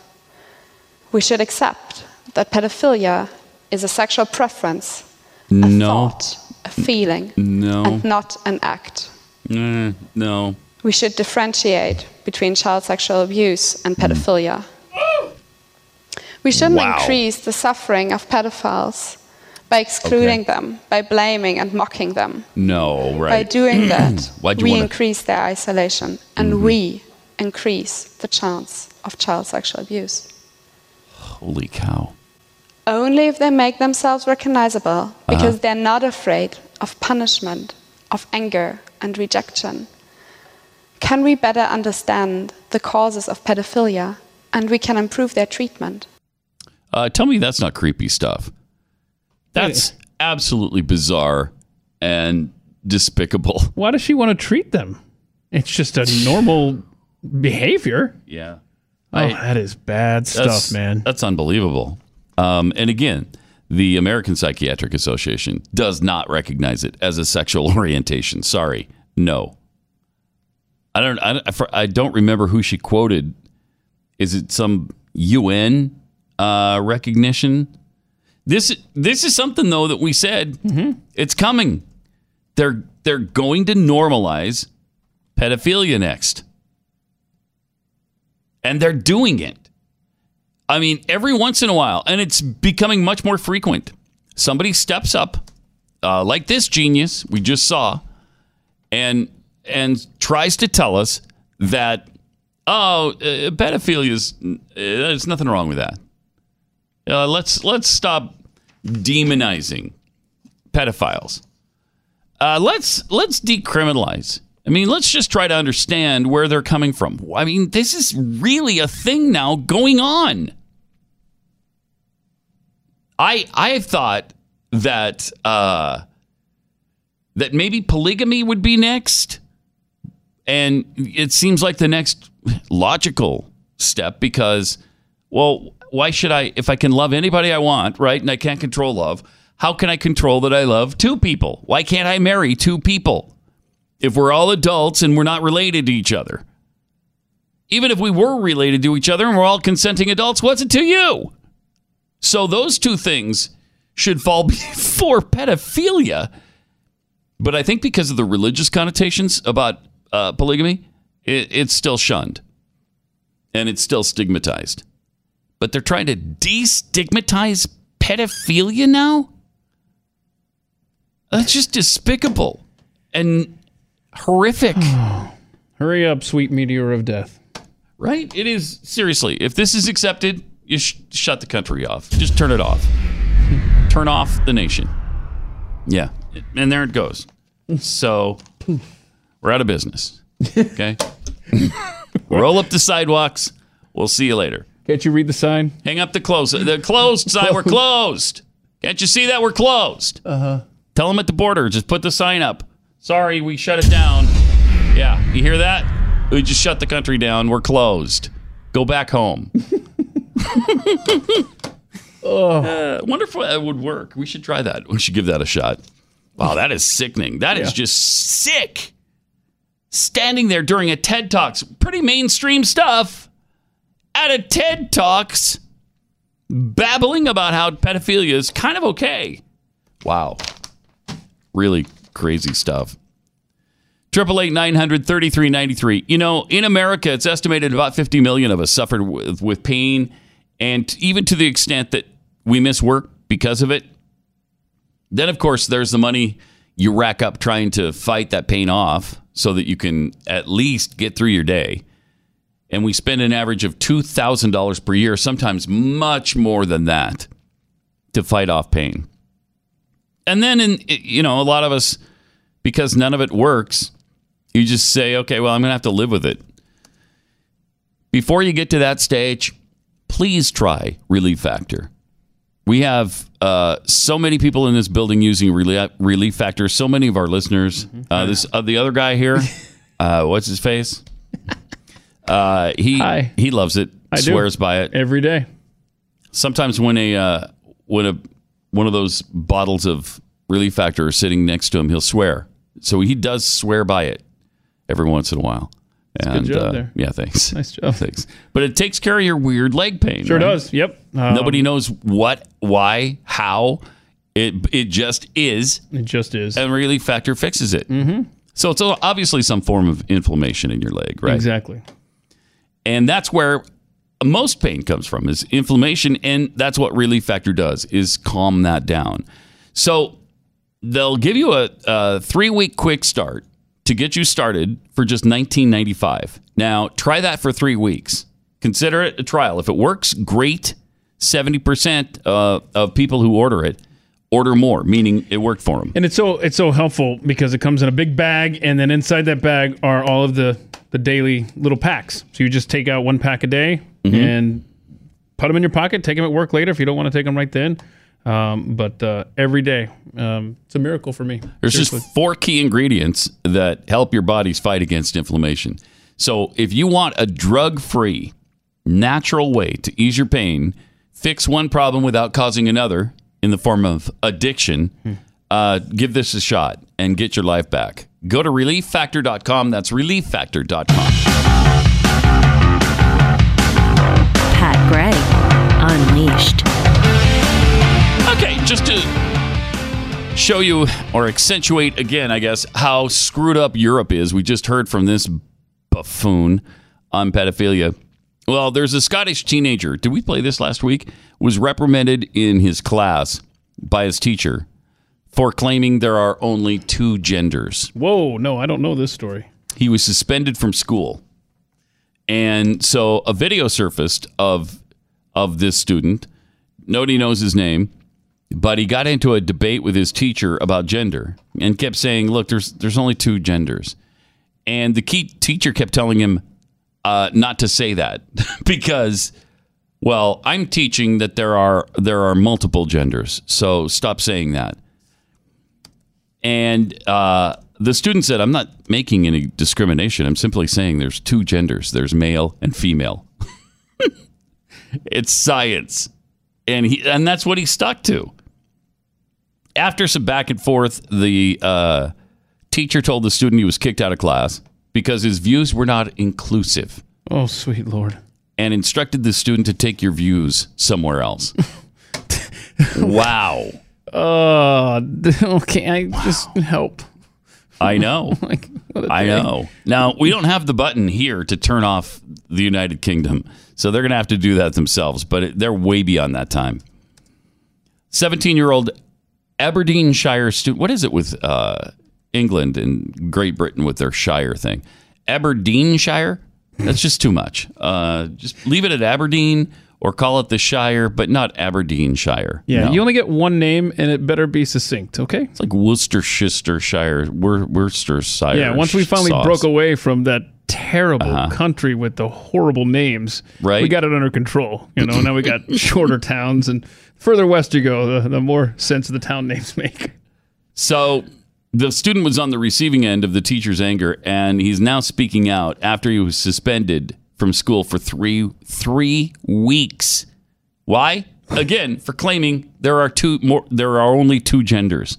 We should accept that pedophilia is a sexual preference, a No. thought, a feeling, No. and not an act. Eh, no. We should differentiate between child sexual abuse and pedophilia. We shouldn't Wow. increase the suffering of pedophiles by excluding Okay. them, by blaming and mocking them. No, By doing that, we wanna- increase their isolation and we increase the chance of child sexual abuse. Holy cow. Only if they make themselves recognizable Uh-huh. because they're not afraid of punishment, of anger, and rejection. Can we better understand the causes of pedophilia and we can improve their treatment? Uh, tell me that's not creepy stuff. That's absolutely bizarre and despicable. Why does she want to treat them? It's just a normal behavior. Yeah. Oh, that is bad stuff, man. That's unbelievable. Um, and again, the American Psychiatric Association does not recognize it as a sexual orientation. Sorry, no. I don't. I, don't- I don't remember who she quoted. Is it some UN uh, recognition? This this is something though that we said it's coming. They're they're going to normalize pedophilia next, and they're doing it. I mean, every once in a while, and it's becoming much more frequent. Somebody steps up, uh, like this genius we just saw, and and tries to tell us that oh, uh, pedophilia is uh, there's nothing wrong with that. Uh, let's let's stop demonizing pedophiles. Uh, let's let's decriminalize. I mean, let's just try to understand where they're coming from. I mean, this is really a thing now going on. I I thought that uh, that maybe polygamy would be next, and it seems like the next logical step because, well, why should I if I can love anybody I want, right? And I can't control love. How can I control that I love two people? Why can't I marry two people? If we're all adults and we're not related to each other. Even if we were related to each other and we're all consenting adults, what's it to you? So those two things should fall before pedophilia. But I think because of the religious connotations about uh, polygamy, it, it's still shunned and it's still stigmatized. But they're trying to destigmatize pedophilia now? That's just despicable and horrific. Hurry up, sweet meteor of death. Right? It is seriously. If this is accepted, you sh- shut the country off. Just turn it off. turn off the nation. Yeah, and there it goes. So we're out of business. Okay. Roll up the sidewalks. We'll see you later. Can't you read the sign? Hang up the close. The closed sign. We're closed. Can't you see that we're closed? Uh huh. Tell them at the border. Just put the sign up. Sorry, we shut it down. Yeah, you hear that? We just shut the country down. We're closed. Go back home. Uh, wonder if that would work. We should try that. We should give that a shot. Wow, that is sickening. That is Yeah. just sick. Standing there during a TED Talks, pretty mainstream stuff, at a TED Talks, babbling about how pedophilia is kind of okay. Wow. Really crazy stuff. Triple eight nine hundred thirty three ninety three. You know, in America, it's estimated about fifty million of us suffered with, with pain, and even to the extent that we miss work because of it. Then, of course, there's the money you rack up trying to fight that pain off, so that you can at least get through your day. And we spend an average of two thousand dollars per year, sometimes much more than that, to fight off pain. And then, in you know, a lot of us, because none of it works, you just say, okay, well, I'm going to have to live with it. Before you get to that stage, please try Relief Factor. We have uh, so many people in this building using Relief, Relief Factor. So many of our listeners. Uh, this uh, the other guy here, uh, what's his face? Uh, he Hi. he loves it. I do. swears by it. Every day. Sometimes when a uh, when a one of those bottles of Relief Factor sitting next to him, he'll swear. So he does swear by it every once in a while. And, job uh, there. Yeah, thanks. Nice job. Thanks. But it takes care of your weird leg pain. Sure right? does. Yep. Um, Nobody knows what, why, how. It it just is, It just is. and Relief Factor fixes it. Mm-hmm. So it's obviously some form of inflammation in your leg, right? Exactly. and that's where most pain comes from is inflammation and that's what relief factor does is calm that down. So they'll give you a, a three week quick start to get you started for just 1995 now try that for three weeks. Consider it a trial. If it works great. 70% uh, of people who order it order more meaning it worked for them And it's so it's so helpful because it comes in a big bag, and then inside that bag are all of the the daily little packs. So you just take out one pack a day Mm-hmm. and put them in your pocket. Take them at work later if you don't want to take them right then. Um, but uh, every day, um, it's a miracle for me. There's Seriously. just four key ingredients that help your body's fight against inflammation. So if you want a drug free, natural way to ease your pain, fix one problem without causing another in the form of addiction, uh, give this a shot and get your life back. Go to relieffactor.com. That's relieffactor.com. Pat Gray Unleashed. Okay, just to show you or accentuate again, I guess, how screwed up Europe is, we just heard from this buffoon on pedophilia. Well, there's a Scottish teenager. Did we play this last week? Was reprimanded in his class by his teacher for claiming there are only two genders. Whoa, no, I don't know this story. He was suspended from school. And so a video surfaced of of this student. Nobody knows his name, but he got into a debate with his teacher about gender and kept saying, "Look, there's there's only two genders." And the key teacher kept telling him uh, not to say that because, well, I'm teaching that there are there are multiple genders, so stop saying that. And uh, the student said, I'm not making any discrimination. I'm simply saying there's two genders there's male and female. it's science. And, he, and that's what he stuck to. After some back and forth, the uh, teacher told the student he was kicked out of class because his views were not inclusive Oh, sweet lord. and instructed the student to take your views somewhere else. wow. Uh, okay, I just help. I know. Like, I know. Now, we don't have the button here to turn off the United Kingdom. So they're going to have to do that themselves, but it, they're way beyond that time. 17 year old Aberdeenshire student. What is it with uh, England and Great Britain with their Shire thing? Aberdeenshire? That's just too much. Uh, just leave it at Aberdeen or call it the Shire, but not Aberdeenshire. Yeah, No. you only get one name, and it better be succinct. Okay. it's like Worcestershire, Wor- Worcestershire. Yeah. Once we finally sauce. broke away from that terrible country with the horrible names. Uh-huh. Right. We got it under control. You know, now we got shorter towns, and further west you go, the, the more sense the town names make. So the student was on the receiving end of the teacher's anger, and he's now speaking out after he was suspended from school for three three weeks. Why? Again, for claiming there are two more. There are only two genders.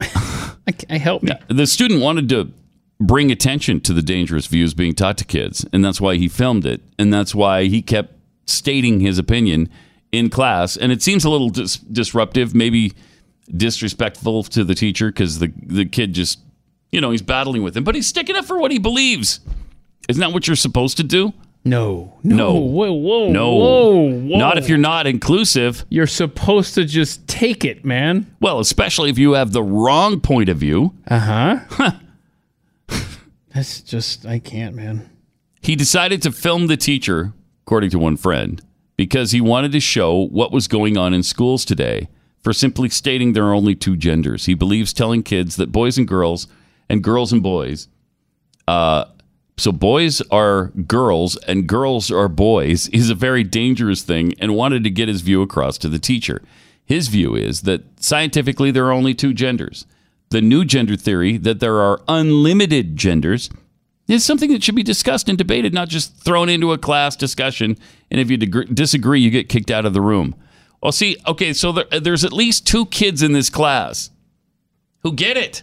I, I help me. The student wanted to bring attention to the dangerous views being taught to kids, and that's why he filmed it, and that's why he kept stating his opinion in class. And it seems a little dis- disruptive, maybe disrespectful to the teacher because the the kid just, you know, he's battling with him, but he's sticking up for what he believes. Isn't that what you're supposed to do? No, no, No. whoa, whoa, No, whoa, whoa. not if you're not inclusive. You're supposed to just take it, man. Well, especially if you have the wrong point of view. Uh huh. That's just I can't, man. He decided to film the teacher, according to one friend, because he wanted to show what was going on in schools today for simply stating there are only two genders. He believes telling kids that boys and girls and girls and boys, uh, so boys are girls and girls are boys, is a very dangerous thing and wanted to get his view across to the teacher. His view is that scientifically there are only two genders. The new gender theory that there are unlimited genders is something that should be discussed and debated, not just thrown into a class discussion. And if you disagree, you get kicked out of the room. Well, see, okay, so there, there's at least two kids in this class who get it.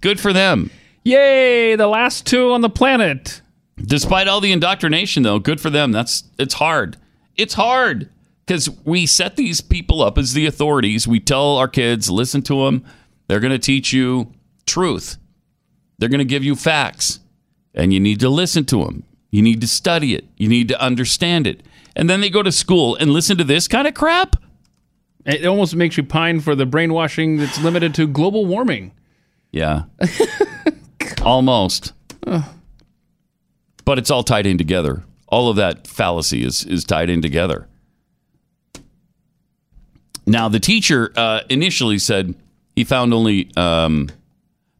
Good for them. Yay, the last two on the planet. Despite all the indoctrination, though, good for them. That's it's hard. It's hard because we set these people up as the authorities. We tell our kids, listen to them. They're going to teach you truth. They're going to give you facts, and you need to listen to them. You need to study it. You need to understand it. And then they go to school and listen to this kind of crap. It almost makes you pine for the brainwashing that's limited to global warming. Yeah. Almost. But it's all tied in together. All of that fallacy is, is tied in together. Now, the teacher uh, initially said he found only um,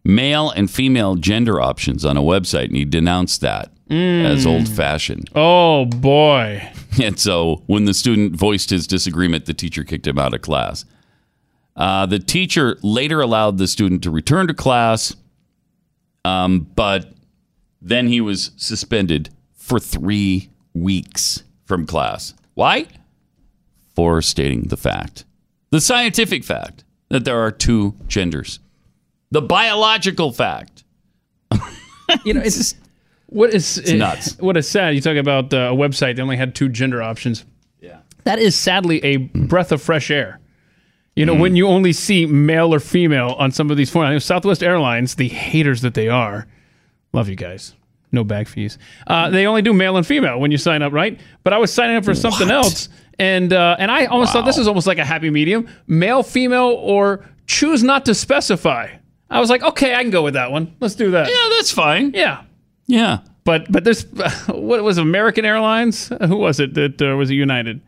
male and female gender options on a website, and he denounced that as old fashioned. Oh boy. And so when the student voiced his disagreement, the teacher kicked him out of class. Uh, the teacher later allowed the student to return to class, um, but then he was suspended for three weeks from class. Why? For stating the fact, the scientific fact that there are two genders, the biological fact. You know, it's just what is it's nuts. What is sad? You talk about uh, a website; they only had two gender options. Yeah. That is sadly a breath of fresh air. You know, when you only see male or female on some of these forums, Southwest Airlines, the haters that they are, love you guys. No bag fees. Uh, they only do male and female when you sign up, right? But I was signing up for something What? else, and uh, and I almost thought this was almost like a happy medium: male, female, or choose not to specify. I was like, okay, I can go with that one. Let's do that. Yeah, that's fine. Yeah. Yeah. But but there's what was American Airlines? Who was it that uh, was it United?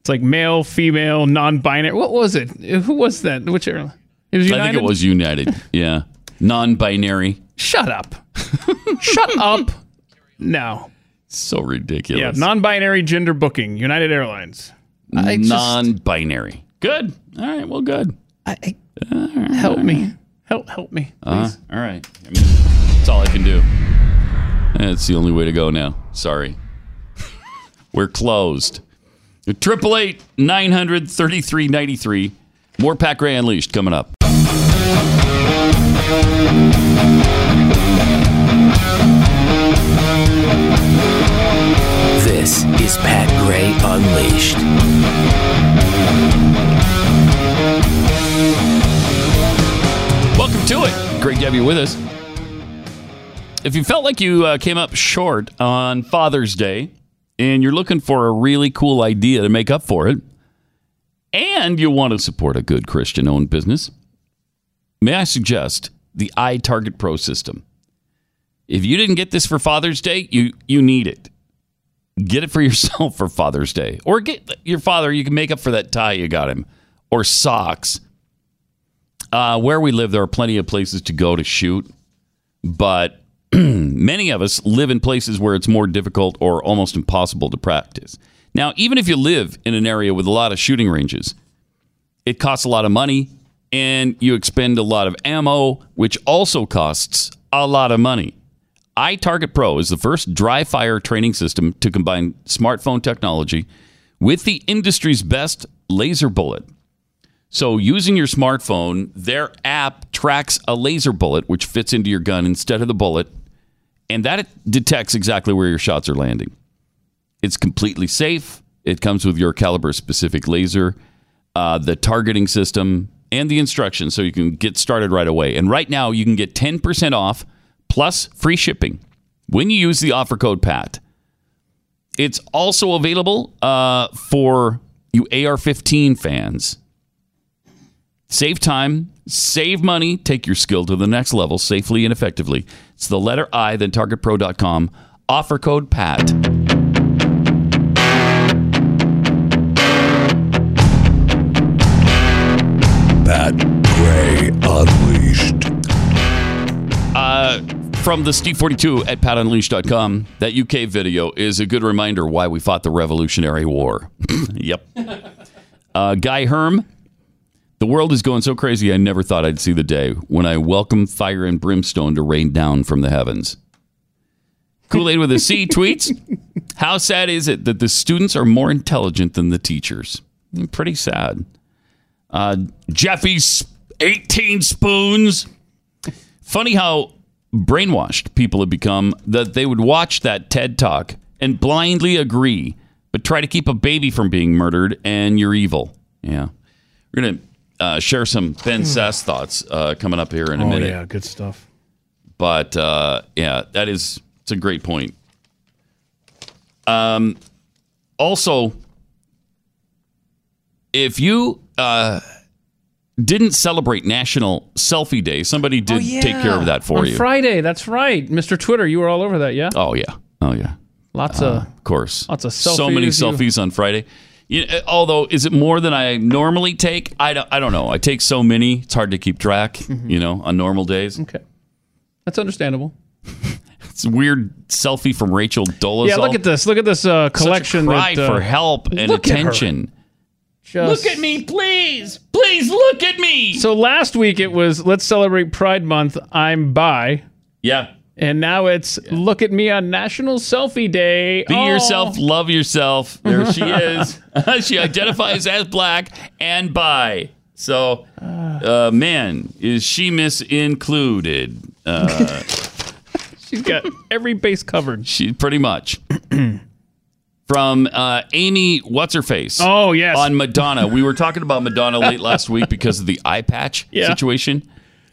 It's like male, female, non-binary. What was it? Who was that? Which airline? It was United. I think it was United. Yeah. Non binary. Shut up. Shut up. No. So ridiculous. Yeah, non-binary gender booking. United Airlines. I non-binary. Good. All right. Well, good. I, I, help me. Help help me. Uh, Please. all right. I mean, that's all I can do. That's the only way to go now. Sorry. We're closed. Triple eight nine hundred thirty three ninety three. More Pat Gray Unleashed coming up. This is Pat Gray Unleashed. Welcome to it. Great to have you with us. If you felt like you uh, came up short on Father's Day and you're looking for a really cool idea to make up for it, and you want to support a good Christian owned business, may I suggest the iTarget Pro system? If you didn't get this for Father's Day, you, you need it. Get it for yourself for Father's Day. Or get your father, you can make up for that tie you got him, or socks. Uh, where we live, there are plenty of places to go to shoot, but Many of us live in places where it's more difficult or almost impossible to practice. Now, even if you live in an area with a lot of shooting ranges, it costs a lot of money and you expend a lot of ammo, which also costs a lot of money. iTarget Pro is the first dry fire training system to combine smartphone technology with the industry's best laser bullet. So, using your smartphone, their app tracks a laser bullet which fits into your gun instead of the bullet, and that detects exactly where your shots are landing. It's completely safe. It comes with your caliber specific laser, uh, the targeting system, and the instructions so you can get started right away. And right now, you can get 10% off plus free shipping when you use the offer code PAT. It's also available uh, for you AR 15 fans. Save time, save money, take your skill to the next level safely and effectively. It's the letter I, then targetpro.com. Offer code PAT. Pat Gray Unleashed. Uh, from the Steve42 at patunleashed.com, that UK video is a good reminder why we fought the Revolutionary War. yep. Uh, Guy Herm, the world is going so crazy, I never thought I'd see the day when I welcome fire and brimstone to rain down from the heavens. Kool Aid with a C tweets How sad is it that the students are more intelligent than the teachers? Pretty sad. Uh, Jeffy's 18 spoons. Funny how brainwashed people have become that they would watch that TED talk and blindly agree, but try to keep a baby from being murdered, and you're evil. Yeah. We're going to uh, share some Ben Sasse thoughts uh, coming up here in a Oh minute. yeah, good stuff. But uh, yeah, that is it's a great point. Um, also, if you uh, didn't celebrate National Selfie Day, somebody did take care of that for Oh, On you. Friday, that's right, Mr. Twitter. You were all over that, yeah. oh yeah, oh yeah, Lots of of course. Lots of selfies. So many selfies, you- selfies on Friday. You know, although, is it more than I normally take? I don't, I don't know. I take so many, it's hard to keep track. Mm-hmm. You know, on normal days. okay. That's understandable. It's weird selfie from Rachel Dolezal. Yeah, look at this. Look at this uh, Such collection. cry that, uh, for help and at attention. just- Look at me, please. Please look at me. So last week it was let's celebrate Pride Month. I'm bi, yeah. And now it's look at me on National Selfie Day. Be Oh. yourself, love yourself. There she is. she identifies as black and bi. So, uh, man, is she misincluded? Uh, She's got every base covered. she pretty much. From uh, Amy, what's her face? Oh yes. on Madonna. We were talking about Madonna late last week because of the eye patch Yeah. situation.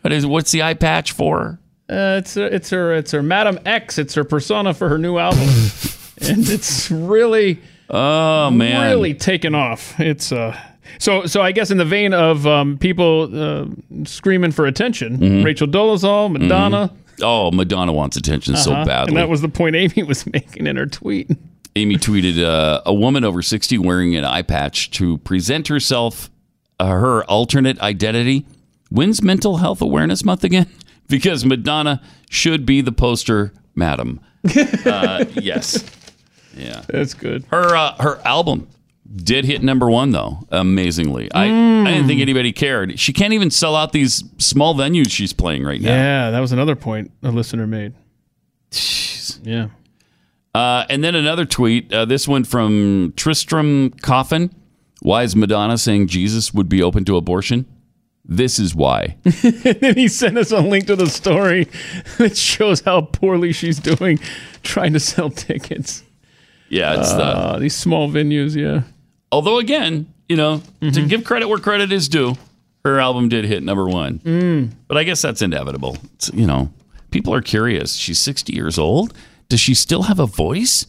What is what's the eye patch for? Uh, it's her, it's her it's her Madame X. It's her persona for her new album, and it's really Oh man, really taken off. It's uh so so I guess in the vein of um, people uh, screaming for attention, Mm-hmm. Rachel Dolezal, Madonna, Oh, Madonna wants attention so uh-huh, badly. and that was the point Amy was making in her tweet. Amy tweeted uh, a woman over 60 wearing an eye patch to present herself, uh, her alternate identity. When's Mental Health Awareness Month again? Because Madonna should be the poster madam. Uh, yes. Yeah. That's good. Her uh, her album did hit number one though, amazingly. I, I didn't think anybody cared. She can't even sell out these small venues she's playing right now. Yeah, that was another point a listener made. Yeah. Uh, and then another tweet. Uh, this one from Tristram Coffin. Why is Madonna saying Jesus would be open to abortion? This is why. and then he sent us a link to the story that shows how poorly she's doing trying to sell tickets. Yeah, it's the. Uh, these small venues, yeah. Although again, you know, to mm-hmm. give credit where credit is due, her album did hit number one. Mm. But I guess that's inevitable. It's, you know, people are curious. She's sixty years old. Does she still have a voice?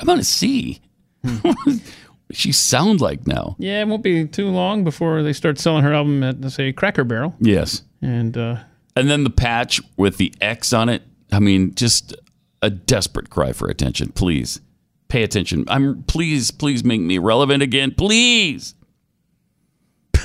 I'm gonna see. Hmm. She sound like now? Yeah, it won't be too long before they start selling her album at, say, Cracker Barrel. Yes. And uh, And then the patch with the X on it. I mean, just a desperate cry for attention. Please pay attention. I'm please, please make me relevant again. Please.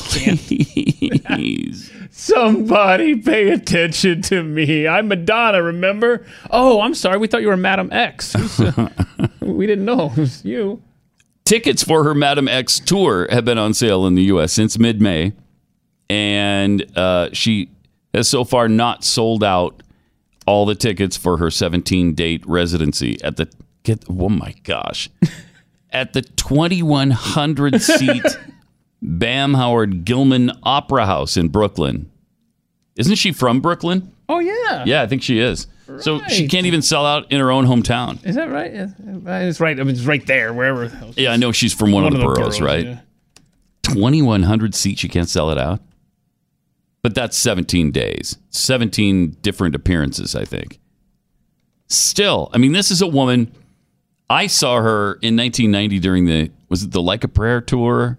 Please. Somebody pay attention to me. I'm Madonna, remember? Oh, I'm sorry. We thought you were Madame X. Uh, we didn't know it was you. Tickets for her Madame X tour have been on sale in the U.S. since mid May, and uh, she has so far not sold out all the tickets for her 17 date residency at the get. Oh my gosh, at the 2,100 seat Bam Howard Gilman Opera House in Brooklyn. Isn't she from Brooklyn? Oh, yeah. Yeah, I think she is. So she can't even sell out in her own hometown. Is that right? It's right. I mean, it's right there, wherever. Yeah, I know she's from one, of the boroughs, right? yeah. 2,100 seats, you can't sell it out. But that's 17 days, 17 different appearances, I think. Still, I mean, this is a woman. I saw her in 1990 during the, was it the Like a Prayer tour?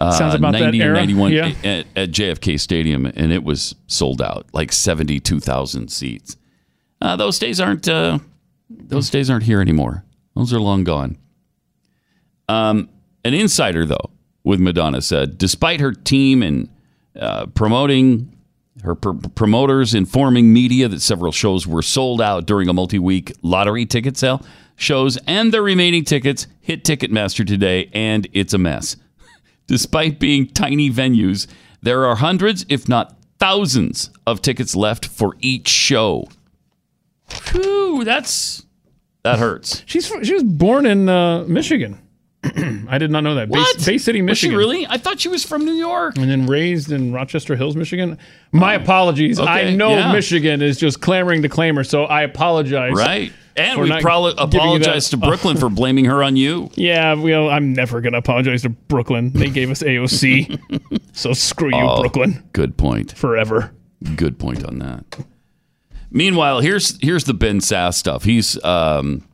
Uh, Sounds about that 90 or era. 91 Yeah. at, at JFK Stadium, and it was sold out, like 72,000 seats. Uh, those days aren't, uh, those days aren't here anymore. Those are long gone. Um, an insider, though, with Madonna said, despite her team and uh, promoting her pr- promoters informing media that several shows were sold out during a multi-week lottery ticket sale, shows and the remaining tickets hit Ticketmaster today, and it's a mess. Despite being tiny venues, there are hundreds, if not thousands, of tickets left for each show. Whew, that's that hurts. She's she was born in uh, Michigan. I did not know that. Bay, What? Bay City, Was she Michigan. really? I thought she was from New York. And then raised in Rochester Hills, Michigan. My apologies. I Oh. Okay, know yeah. Michigan is just clamoring to claim her, so I apologize. Right. And for we not probably giving you apologize that- to Brooklyn for blaming her on you. Yeah, well, I'm never gonna apologize to Brooklyn. They gave us AOC, so screw you, Oh, Brooklyn, Good point. forever. Good point on that. Meanwhile, here's here's the Ben Sasse stuff. He's um,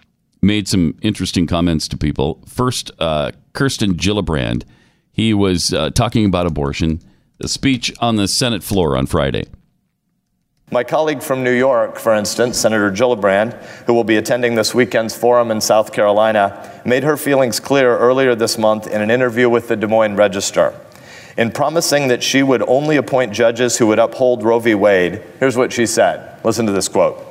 made some interesting comments to people. First, uh, Kirsten Gillibrand. He was uh, talking about abortion. The speech on the Senate floor on Friday. My colleague from New York, for instance, Senator Gillibrand, who will be attending this weekend's forum in South Carolina, made her feelings clear earlier this month in an interview with the Des Moines Register. In promising that she would only appoint judges who would uphold Roe v. Wade, here's what she said. Listen to this quote.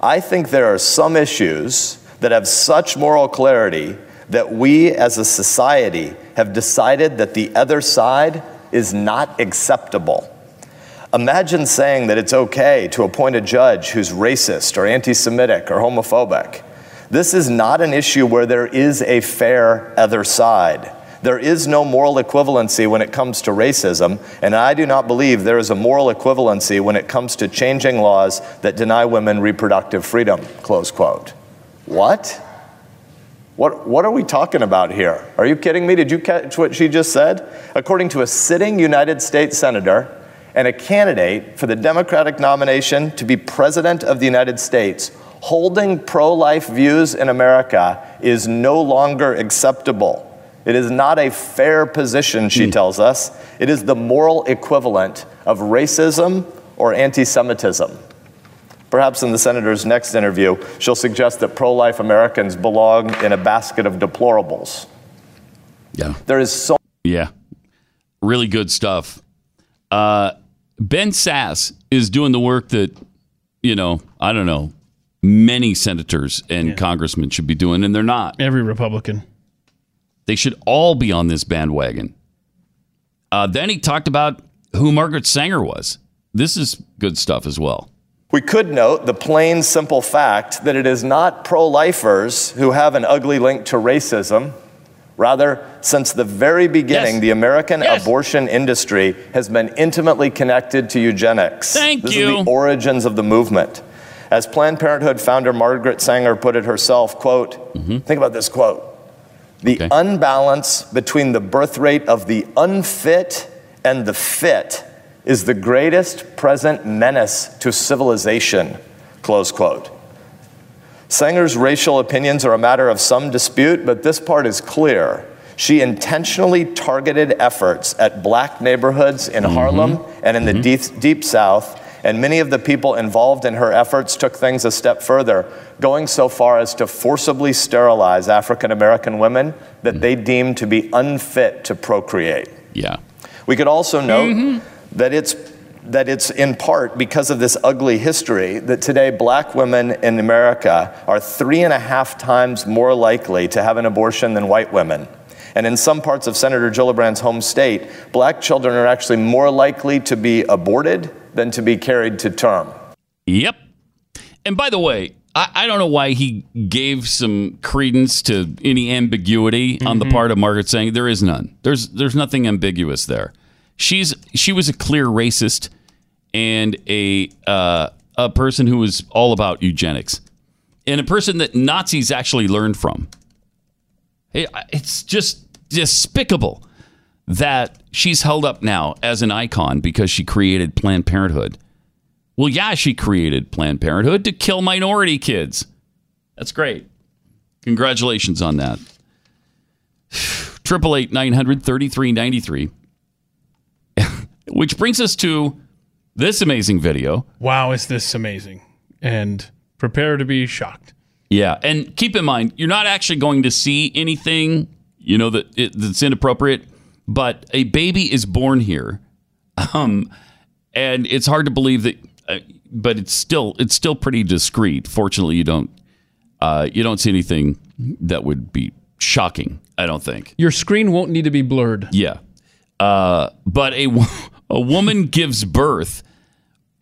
I think there are some issues that have such moral clarity that we as a society have decided that the other side is not acceptable. Imagine saying that it's okay to appoint a judge who's racist or anti Semitic or homophobic. This is not an issue where there is a fair other side. There is no moral equivalency when it comes to racism, and I do not believe there is a moral equivalency when it comes to changing laws that deny women reproductive freedom. Close quote. What? What, what are we talking about here? Are you kidding me? Did you catch what she just said? According to a sitting United States Senator and a candidate for the Democratic nomination to be President of the United States, holding pro life views in America is no longer acceptable. It is not a fair position, she tells us. It is the moral equivalent of racism or anti Semitism. Perhaps in the senator's next interview, she'll suggest that pro life Americans belong in a basket of deplorables. Yeah. There is so Yeah. Really good stuff. Uh, ben Sasse is doing the work that, you know, I don't know, many senators and congressmen should be doing, and they're not. Every Republican. They should all be on this bandwagon. Uh, then he talked about who Margaret Sanger was. This is good stuff as well. We could note the plain, simple fact that it is not pro lifers who have an ugly link to racism. Rather, since the very beginning, Yes. the American Yes. abortion industry has been intimately connected to eugenics. Thank this you. is the origins of the movement. As Planned Parenthood founder Margaret Sanger put it herself, quote, think about this quote. The Okay. unbalance between the birth rate of the unfit and the fit is the greatest present menace to civilization. Close quote. Sanger's racial opinions are a matter of some dispute, but this part is clear. She intentionally targeted efforts at black neighborhoods in mm-hmm. Harlem and in the mm-hmm. deep, deep South, and many of the people involved in her efforts took things a step further, going so far as to forcibly sterilize African American women that mm-hmm. they deemed to be unfit to procreate. Yeah. We could also note mm-hmm. that it's that it's in part because of this ugly history that today black women in America are three and a half times more likely to have an abortion than white women. And in some parts of Senator Gillibrand's home state, black children are actually more likely to be aborted than to be carried to term. Yep. And by the way, I, I don't know why he gave some credence to any ambiguity on the part of Margaret saying there is none. There's there's nothing ambiguous there. She's she was a clear racist and a uh, a person who was all about eugenics and a person that Nazis actually learned from. It- It's just despicable that she's held up now as an icon because she created Planned Parenthood. Well, yeah, she created Planned Parenthood to kill minority kids. That's great. Congratulations on that. Triple eight nine hundred thirty three ninety three. Which brings us to this amazing video. Wow, is this amazing? And prepare to be shocked. Yeah, and keep in mind, you're not actually going to see anything, you know, that it, that's inappropriate. But a baby is born here, um, and it's hard to believe that. Uh, but it's still it's still pretty discreet. Fortunately, you don't uh, you don't see anything that would be shocking. I don't think. Your screen won't need to be blurred. Yeah. Uh, but a, a woman gives birth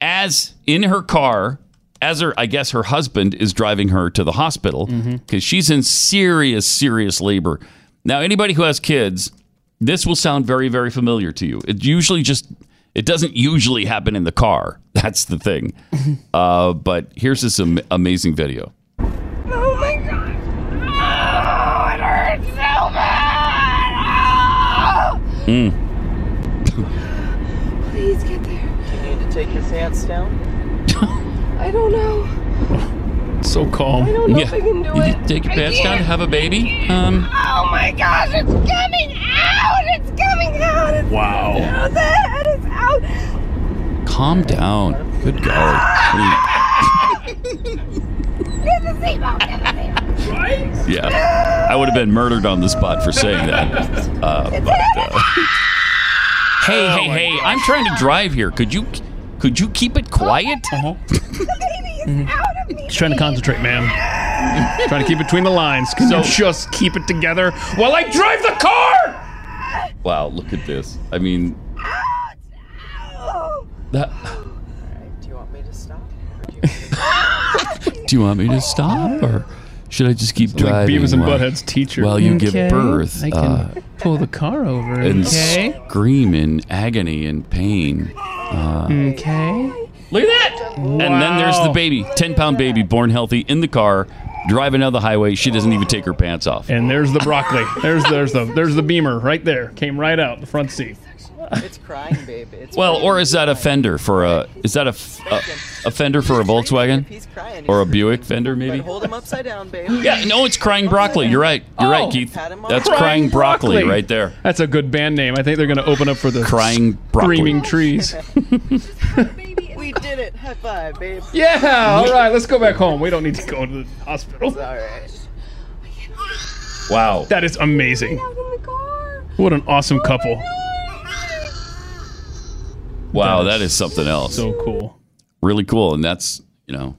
as in her car, as her, I guess her husband is driving her to the hospital because she's in serious, serious labor. Now, anybody who has kids, this will sound very, very familiar to you. It usually just, it doesn't usually happen in the car. That's the thing. Uh, but here's this am- amazing video. Oh my god. Oh, it hurts so bad. Mm. Oh, please get there. Do you need to take your pants down? I don't know. So calm. I don't know if I can do You it. take your pants down to have a baby. Um, Oh my gosh, it's coming out! It's coming out! It's Wow. out. The head is out! calm down. Good golly. What do you- Get the seatbelt! Get the seatbelt! Yeah, I would have been murdered on the spot for saying that. Uh, but, uh, hey, hey, hey! I'm trying to drive here. Could you, could you keep it quiet? Uh-huh. It's out of me! Just trying to concentrate, man. trying to keep it between the lines. Can you just keep it together while I drive the car? Wow, look at this. I mean, that. Do you want me to stop? Do you want me to stop, or should I just keep Like driving? Beavis and while- Butthead's teacher. While you Okay, give birth, I can uh, pull the car over. and okay. scream in agony and pain. Uh, Okay. Look at that! And then there's the baby, ten pound baby, born healthy, in the car, driving down the highway. She doesn't even take her pants off. And there's the broccoli. There's there's the there's the beamer right there. Came right out the front seat. It's crying, babe. It's Well, or is that a fender for a? Is that a a fender for a Volkswagen, or a Buick fender maybe? Hold him upside down, babe. Yeah, no, it's crying broccoli. You're right. You're right, Oh. Keith. Pat him on That's crying broccoli, Broccoli. right there. That's a good band name. I think they're going to open up for the Crying broccoli. screaming trees. We did it. High five, babe. Yeah. All right. Let's go back home. We don't need to go to the hospital. All right. Wow. That is amazing. Out in the car! What an awesome oh couple. Wow, that is something else. So cool. really cool, and that's you know,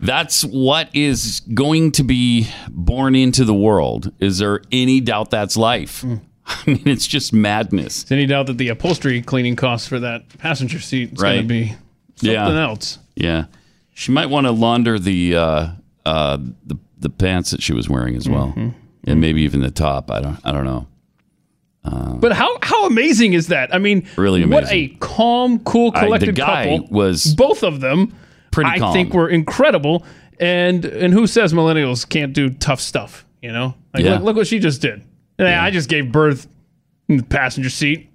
that's what is going to be born into the world. Is there any doubt that's life? Mm. I mean, it's just madness. Is any doubt that the upholstery cleaning costs for that passenger seat is going to be something Yeah. else? Yeah, she might want to launder the uh, uh, the the pants that she was wearing as well, and maybe even the top. I don't I don't know. But how how amazing is that? I mean, Really amazing. What a calm, cool, I- collected guy couple. was both of them. pretty I calm. think were incredible. And and who says millennials can't do tough stuff? You know, like Yeah. look, look what she just did. Yeah, I just gave birth in the passenger seat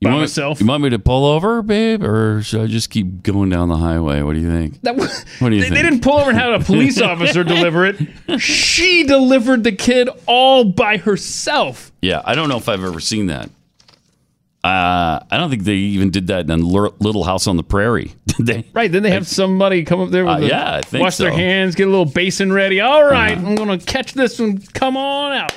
You by want, myself. you want me to pull over, babe, or should I just keep going down the highway? What do you think? That was, What do you they, think? they didn't pull over and have a police officer deliver it. She delivered the kid all by herself. Yeah, I don't know if I've ever seen that. Uh, I don't think they even did that in Little House on the Prairie. Did they? Right, then they have somebody come up there with Uh, a- yeah, wash their so. Uh-huh. hands, get a little basin ready. All right, I'm gonna catch this one. Come on out.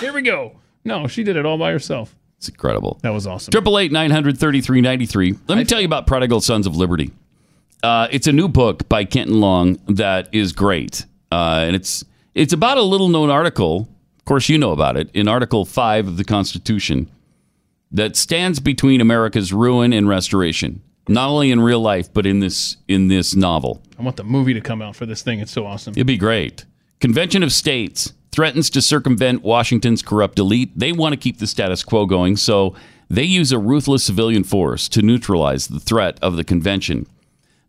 Here we go. No, she did it all by herself. It's incredible. That was awesome. Triple eight nine hundred thirty three ninety three. Let me tell you about Prodigal Sons of Liberty. Uh, it's a new book by Kenton Long that is great, uh, and it's it's about a little known article. Of course, you know about it in Article Five of the Constitution that stands between America's ruin and restoration, not only in real life but in this in this novel. I want the movie to come out for this thing. It's so awesome. It'd be great. Convention of States threatens to circumvent Washington's corrupt elite. They want to keep the status quo going, so they use a ruthless civilian force to neutralize the threat of the convention.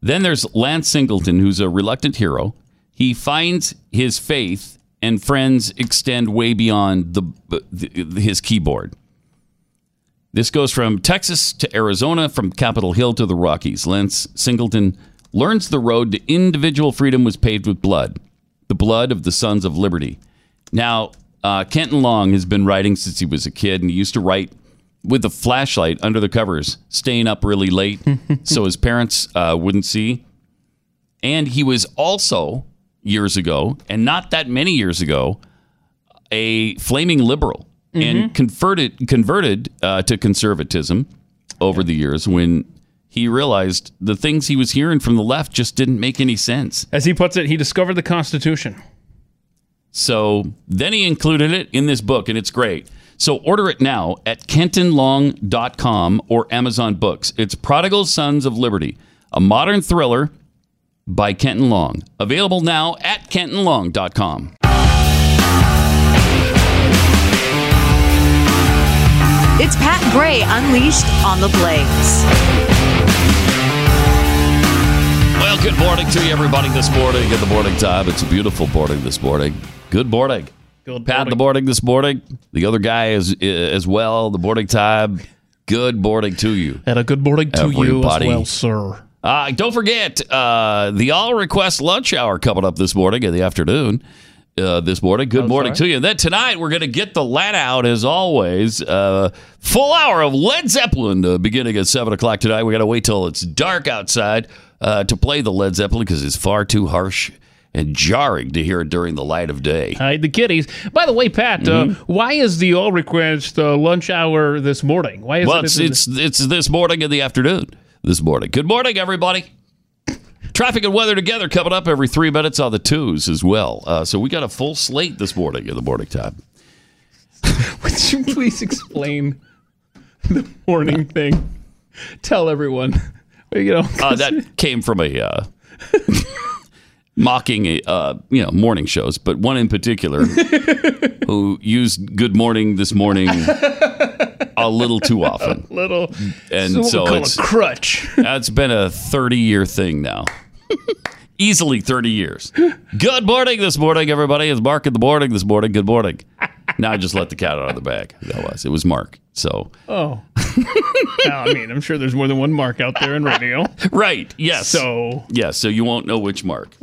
Then there's Lance Singleton, who's a reluctant hero. He finds his faith and friends extend way beyond the, the his keyboard. This goes from Texas to Arizona, from Capitol Hill to the Rockies. Lance Singleton learns the road to individual freedom was paved with blood, the blood of the Sons of Liberty. Now, uh, Kenton Long has been writing since he was a kid, and he used to write with a flashlight under the covers, staying up really late so his parents uh, wouldn't see. And he was also, years ago, and not that many years ago, a flaming liberal and converted converted uh, to conservatism over the years when he realized the things he was hearing from the left just didn't make any sense. As he puts it, he discovered the Constitution. So then he included it in this book, and it's great. So order it now at kentonlong.com or Amazon Books. It's Prodigal Sons of Liberty, a modern thriller by Kenton Long. Available now at kentonlong.com. It's Pat Gray Unleashed on the Blaze. Well, good morning to you, everybody, this morning at the morning time. It's a beautiful morning this morning. Good morning. Good Pat, the morning this morning. The other guy is as well, the morning time. Good morning to you. And a good morning to you as well, sir. Uh, don't forget uh, the all request lunch hour coming up this morning in the afternoon. Uh, this morning. Good morning to you. And then tonight we're going to get the lad out as always. Uh, full hour of Led Zeppelin uh, beginning at seven o'clock tonight. We got to wait till it's dark outside uh, to play the Led Zeppelin because it's far too harsh and jarring to hear it during the light of day. Hide the kitties. By the way, Pat, Mm-hmm. uh, why is the all request uh, lunch hour this morning? Why is Well, it? it's, in the- it's it's this morning in the afternoon. This morning. Good morning, everybody. Traffic and weather together coming up every three minutes on the twos as well. Uh, so we got a full slate this morning in the morning time. Would you please explain the morning thing? Tell everyone. You know, Uh, that came from a uh, mocking a uh, you know morning shows, but one in particular who used "Good morning" this morning a little too often. little and so, so, call it's a crutch. that's been a 30 year thing now. Easily 30 years. Good morning this morning, everybody. It's Mark in the morning this morning. Good morning. Now I just let the cat out of the bag. That was. It was Mark. So, Oh. Now, I mean, I'm sure there's more than one Mark out there in radio. right. Yes. So, Yes. So you won't know which Mark.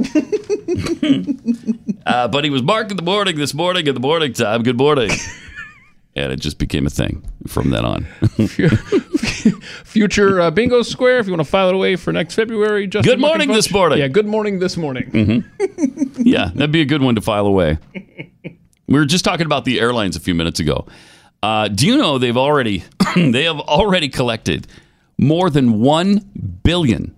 uh, but he was marking the morning this morning in the morning time. Good morning. And it just became a thing from then on. future uh, bingo square, if you want to file it away for next February. Justin Good morning this morning. Yeah, good morning this morning. yeah, that'd be a good one to file away. We were just talking about the airlines a few minutes ago. Uh, do you know they've already they have already collected more than one billion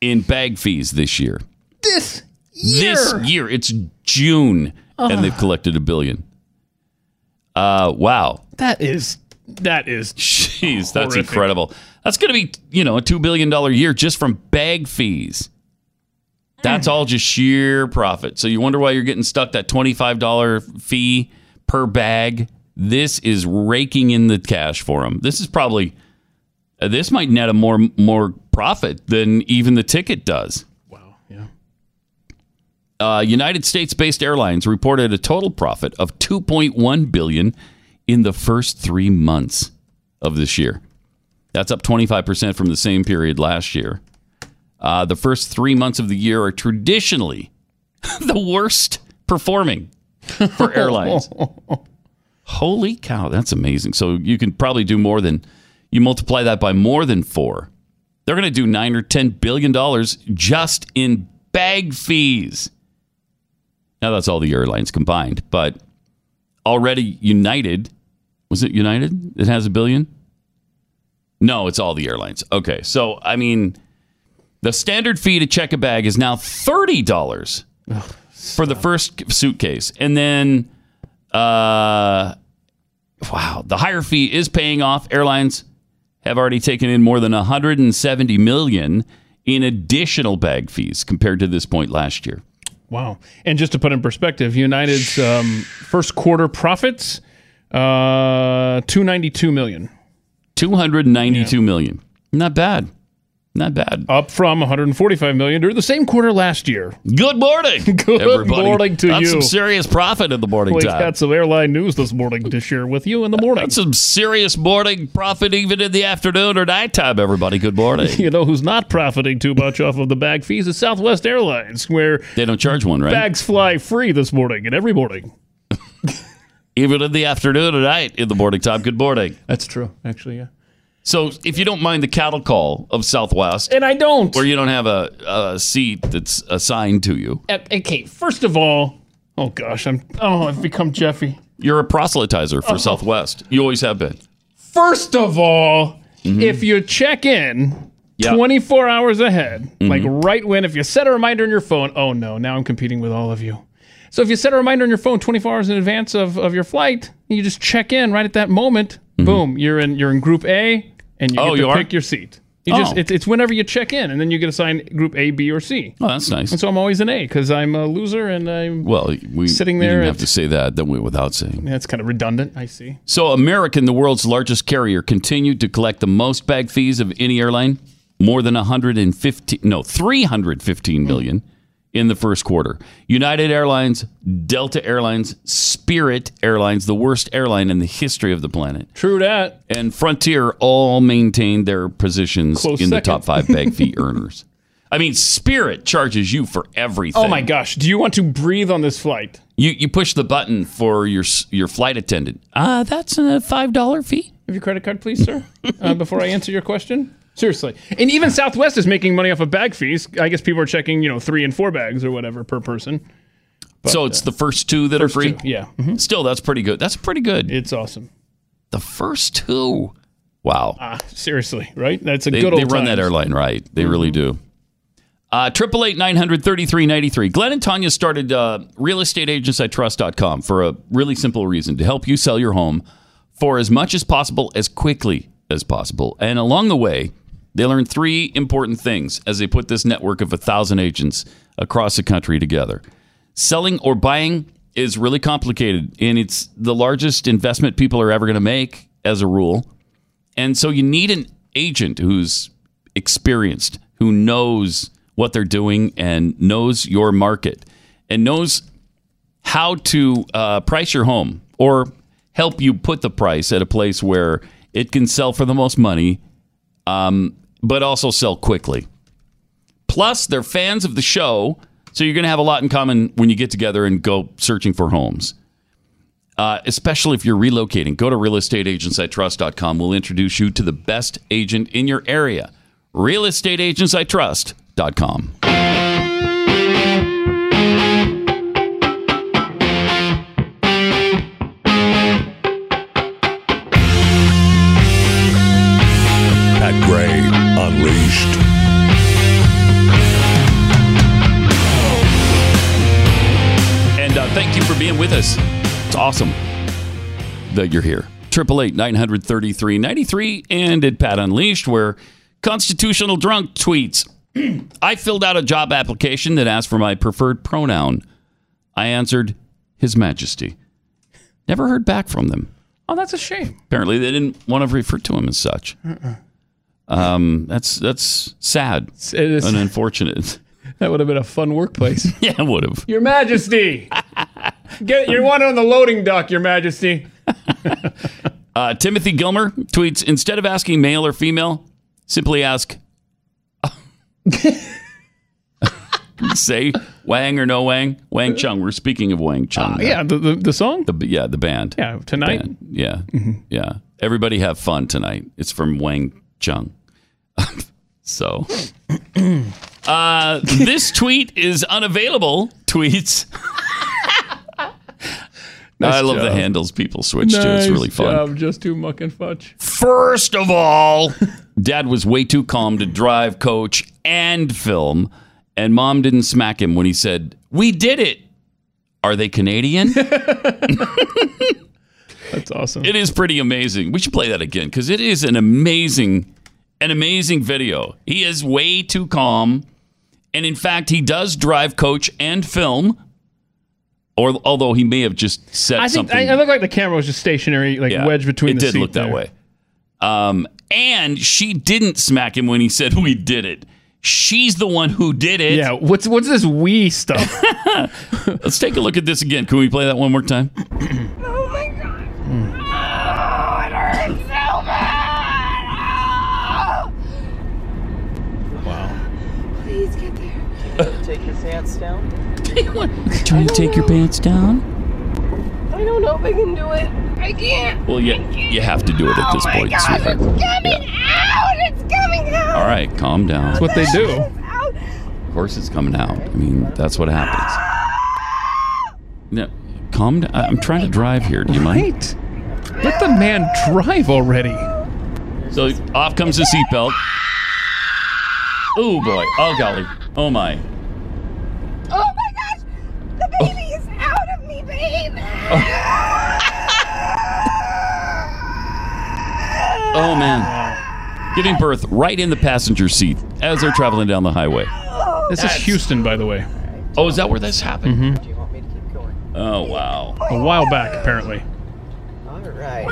in bag fees this year. This year. This year, it's June, and they've collected a billion. Uh, wow, That is that is jeez, that's incredible. That's going to be you know a two billion dollar year just from bag fees. That's all just sheer profit. So you wonder why you're getting stuck that $25 fee per bag. This is raking in the cash for them. This is probably uh, this might net a more more profit than even the ticket does. wow. Yeah. Uh, United States-based airlines reported a total profit of 2.1 billion in the first three months of this year. That's up 25% from the same period last year. Uh, the first three months of the year are traditionally the worst performing for airlines. Holy cow, that's amazing. So you can probably do more than you multiply that by more than four. They're going to do nine or ten billion dollars just in bag fees. Now that's all the airlines combined, but already United Was it United It has a billion? No, it's all the airlines. Okay, so I mean, the standard fee to check a bag is now thirty dollars for the first suitcase, and then, uh, wow, the higher fee is paying off. Airlines have already taken in more than 170 million in additional bag fees compared to this point last year. Wow. And just to put in perspective, United's um, first quarter profits, uh, 292 million. Two hundred ninety-two million. Not bad. Not bad. Up from 145 million during the same quarter last year. Good morning. Good everybody. morning to That's you. some serious profit in the morning We've time. got some airline news this morning to share with you in the morning. That's some serious morning profit even in the afternoon or nighttime, everybody. Good morning. You know who's not profiting too much off of the bag fees is Southwest Airlines, where They don't charge one, right? bags fly free this morning and every morning. Even in the afternoon or night in the morning time. Good morning. That's true, actually, yeah. So if you don't mind the cattle call of Southwest, And I don't. where you don't have a, a seat that's assigned to you, Uh, Okay, first of all, oh gosh, I'm oh I've become Jeffy. you're a proselytizer for Southwest. You always have been. First of all, if you check in Mm-hmm. Mm-hmm. 24 hours ahead, like right when, if you set a reminder on your phone, oh no, now I'm competing with all of you. So if you set a reminder on your phone 24 hours in advance of, of your flight, you just check in right at that moment. Boom, you're in you're in Group A, and you Mm-hmm. Oh, get to you pick your seat. You just Oh. it's, it's whenever you check in, and then you get assigned Group A, B, or C. Oh, that's nice. And so I'm always an A because I'm a loser, and I'm Well, we Sitting there didn't have to say that, then we without saying. that's kind of redundant. I see. So, American, the world's largest carrier, continued to collect the most bag fees of any airline, more than 115, no, 315 million in the first quarter. United Airlines, Delta Airlines, Spirit Airlines, the worst airline in the history of the planet, True that. and Frontier all maintained their positions Close in the top five bag fee earners. I mean, Spirit charges you for everything. Oh my gosh, do you want to breathe on this flight? You you push the button for your your flight attendant. Ah, that's a five dollar fee. Have your credit card, please, sir, uh, before I answer your question. Seriously, and even Southwest is making money off of bag fees. I guess people are checking, you know, three and four bags or whatever per person. so it's the first two that are free. Two, Yeah, Mhm. Still, that's pretty good. That's pretty good. it's awesome. The first two. Wow. Ah, seriously, right? That's a they, good old. they run that airline right. They really do. Uh, Triple eight nine hundred thirty three ninety three. Glenn and Tanya started uh, realestateagentsitrust.com for a really simple reason to help you sell your home for as much as possible, as quickly as possible. And along the way, they learned three important things as they put this network of a thousand agents across the country together. Selling or buying is really complicated, and it's the largest investment people are ever going to make as a rule. And so you need an agent who's experienced, who knows what they're doing and knows your market and knows how to uh, price your home or help you put the price at a place where it can sell for the most money, um, but also sell quickly. Plus, they're fans of the show, so you're going to have a lot in common when you get together and go searching for homes uh, especially if you're relocating. Go to realestateagentsitrust.com. We'll introduce you to the best agent in your area. Realestateagentsitrust.com. Pat Gray Unleashed. And uh, thank you for being with us. It's awesome that you're here. Triple eight nine hundred thirty three ninety three and at Pat Unleashed, where constitutional drunk tweets. I filled out a job application that asked for my preferred pronoun. I answered His Majesty. Never heard back from them. Oh, that's a shame. Apparently, they didn't want to refer to him as such. Um, that's that's sad It is- and unfortunate. That would have been a fun workplace. yeah, it would have. Your Majesty, get you want on the loading dock, Your Majesty. Uh, Timothy Gilmer tweets instead of asking male or female, simply ask say Wang or no Wang. Wang Chung. We're speaking of Wang Chung. Uh, yeah, the, the the song. The, yeah, the band. Yeah, tonight. Band. Yeah. Yeah. Everybody have fun tonight. It's from Wang Chung. so uh, this tweet is unavailable. Tweets. I love job. the handles people switch to. It's really fun. job, just too muck and fudge. First of all, dad was way too calm to drive, coach, and film. And mom didn't smack him when he said, We did it. Are they Canadian? That's awesome. It is pretty amazing. We should play that again because it is an amazing, an amazing video. He is way too calm. And in fact, he does drive, coach, and film. Or although he may have just said I think something. I, I look like the camera was just stationary, like Yeah, wedged between it the did seat look that way. Um, and she didn't smack him when he said we did it. She's the one who did it. Yeah, what's what's this we stuff? Let's take a look at this again. Can we play that one more time? Oh my god. Oh, it hurts so bad. Wow. Please get there. Take your pants down. Trying to take your pants down? I don't know if I can do it. I can't. Well, you, you have to do it at this oh my point, god, sweetheart. it's coming out. It's coming out. All right, calm down. That's what they do. Of course, it's coming out. I mean, that's what happens. Ah! No, calm down. I'm trying to drive here. Do you mind? Right. Let the man drive already. So off comes the seatbelt. Oh boy. Oh golly. Oh my. Oh my gosh. The baby is out of me, babe. Oh man. Giving birth right in the passenger seat as they're traveling down the highway. This That's- is Houston, by the way. Oh, is that where this happened? Mhm. Do you want me to keep going? Oh wow. A while back, apparently. All right.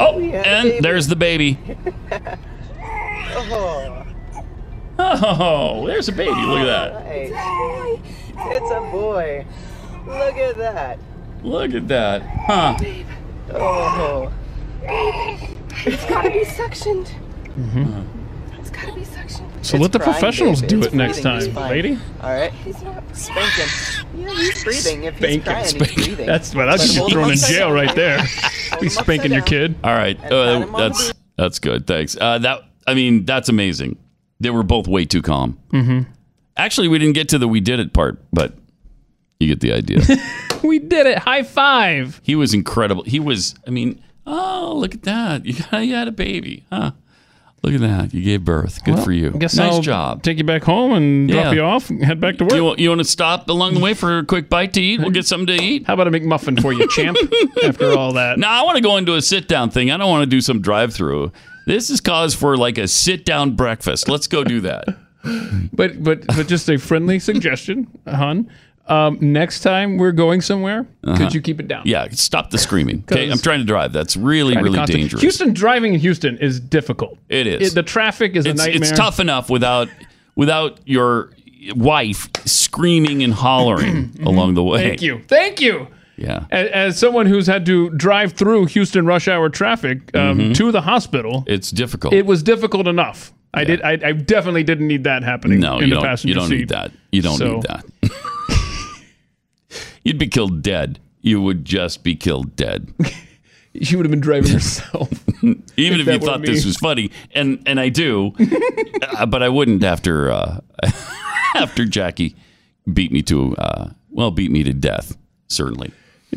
Oh, We had a and baby. there's the baby. Oh, Oh, there's a baby. Look at that. right. It's a boy. Look at that. Look at that. Huh. Oh. It's gotta be suctioned. Mm-hmm. It's gotta be suctioned. So It's let the crying, professionals babe. do It's it next breathing. He's time, lady. All right. He's not. Spank him. Yeah, he's breathing. If he's Spank crying, it, he's spank it. breathing. That's well, that's But get you thrown in jail down. right there. Hold Be spanking your kid. All right. Uh, pat him on the that's that's good. Thanks. Uh, that I mean, that's amazing. They were both way too calm. Mm-hmm. Actually, we didn't get to the we did it part, but you get the idea. We did it. High five. he was incredible. He was. I mean, oh look at that. You got, you had a baby, huh? Look at that. You gave birth. Good Well, for you. I guess nice I'll job. Take you back home and Yeah. drop you off and head back to work. You, want- you want to stop along the way for a quick bite to eat? We'll get something to eat. How about a McMuffin for you, champ? after all that. No, I want to go into a sit down thing. I don't want to do some drive through. This is cause for like a sit down breakfast. Let's go do that. But but but just a friendly suggestion, hon. Um, next time we're going somewhere, Uh-huh. could you keep it down? Yeah, stop the screaming. Okay, I'm trying to drive. That's really, really dangerous. Houston driving in Houston is difficult. It is. the traffic is it's, a nightmare. it's tough enough without without your wife screaming and hollering along the way. Mm-hmm. Thank you. Thank you. Yeah. As, as someone who's had to drive through Houston rush hour traffic um, Mhm. to the hospital, It's difficult. it was difficult enough. I did. I, I definitely didn't need that happening. no, in you the don't. passenger You don't seat. need that. You don't So- need that. You'd be killed dead. You would just be killed dead. She would have been driving herself. Even If if, you thought this was funny, and and I do, uh, but I wouldn't after uh, after Jackie beat me to uh, well beat me to death. Certainly.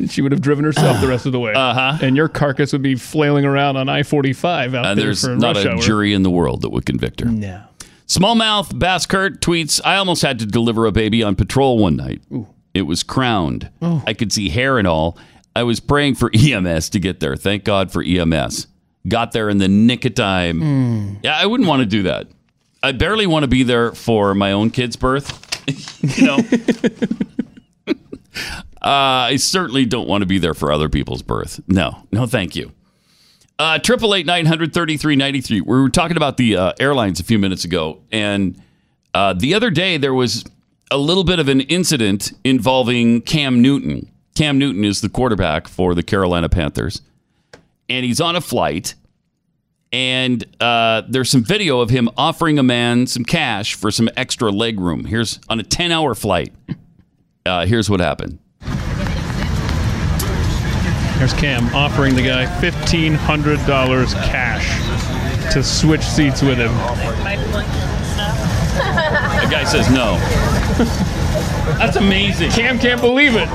she would have driven herself the rest of the way. Uh-huh. And your carcass would be flailing around on I forty five out And there there's for not a hour. jury in the world that would convict her. No. Smallmouth Bass Kurt tweets, I almost had to deliver a baby on patrol one night. It was crowned. Oh. I could see hair and all. I was praying for EMS to get there. Thank God for EMS. Got there in the nick of time. Hmm. Yeah, I wouldn't want to do that. I barely want to be there for my own kid's birth. you know, uh, I certainly don't want to be there for other people's birth. No, no, thank you. Uh, Triple eight nine hundred thirty three ninety three. We were talking about the uh, airlines a few minutes ago, and uh, the other day there was a little bit of an incident involving Cam Newton. Cam Newton is the quarterback for the Carolina Panthers, and he's on a flight. And uh, there's some video of him offering a man some cash for some extra leg room. Here's on a 10 hour flight. Uh, here's what happened. There's Cam offering the guy fifteen hundred dollars cash to switch seats with him. The guy says no. That's amazing. Cam can't believe it.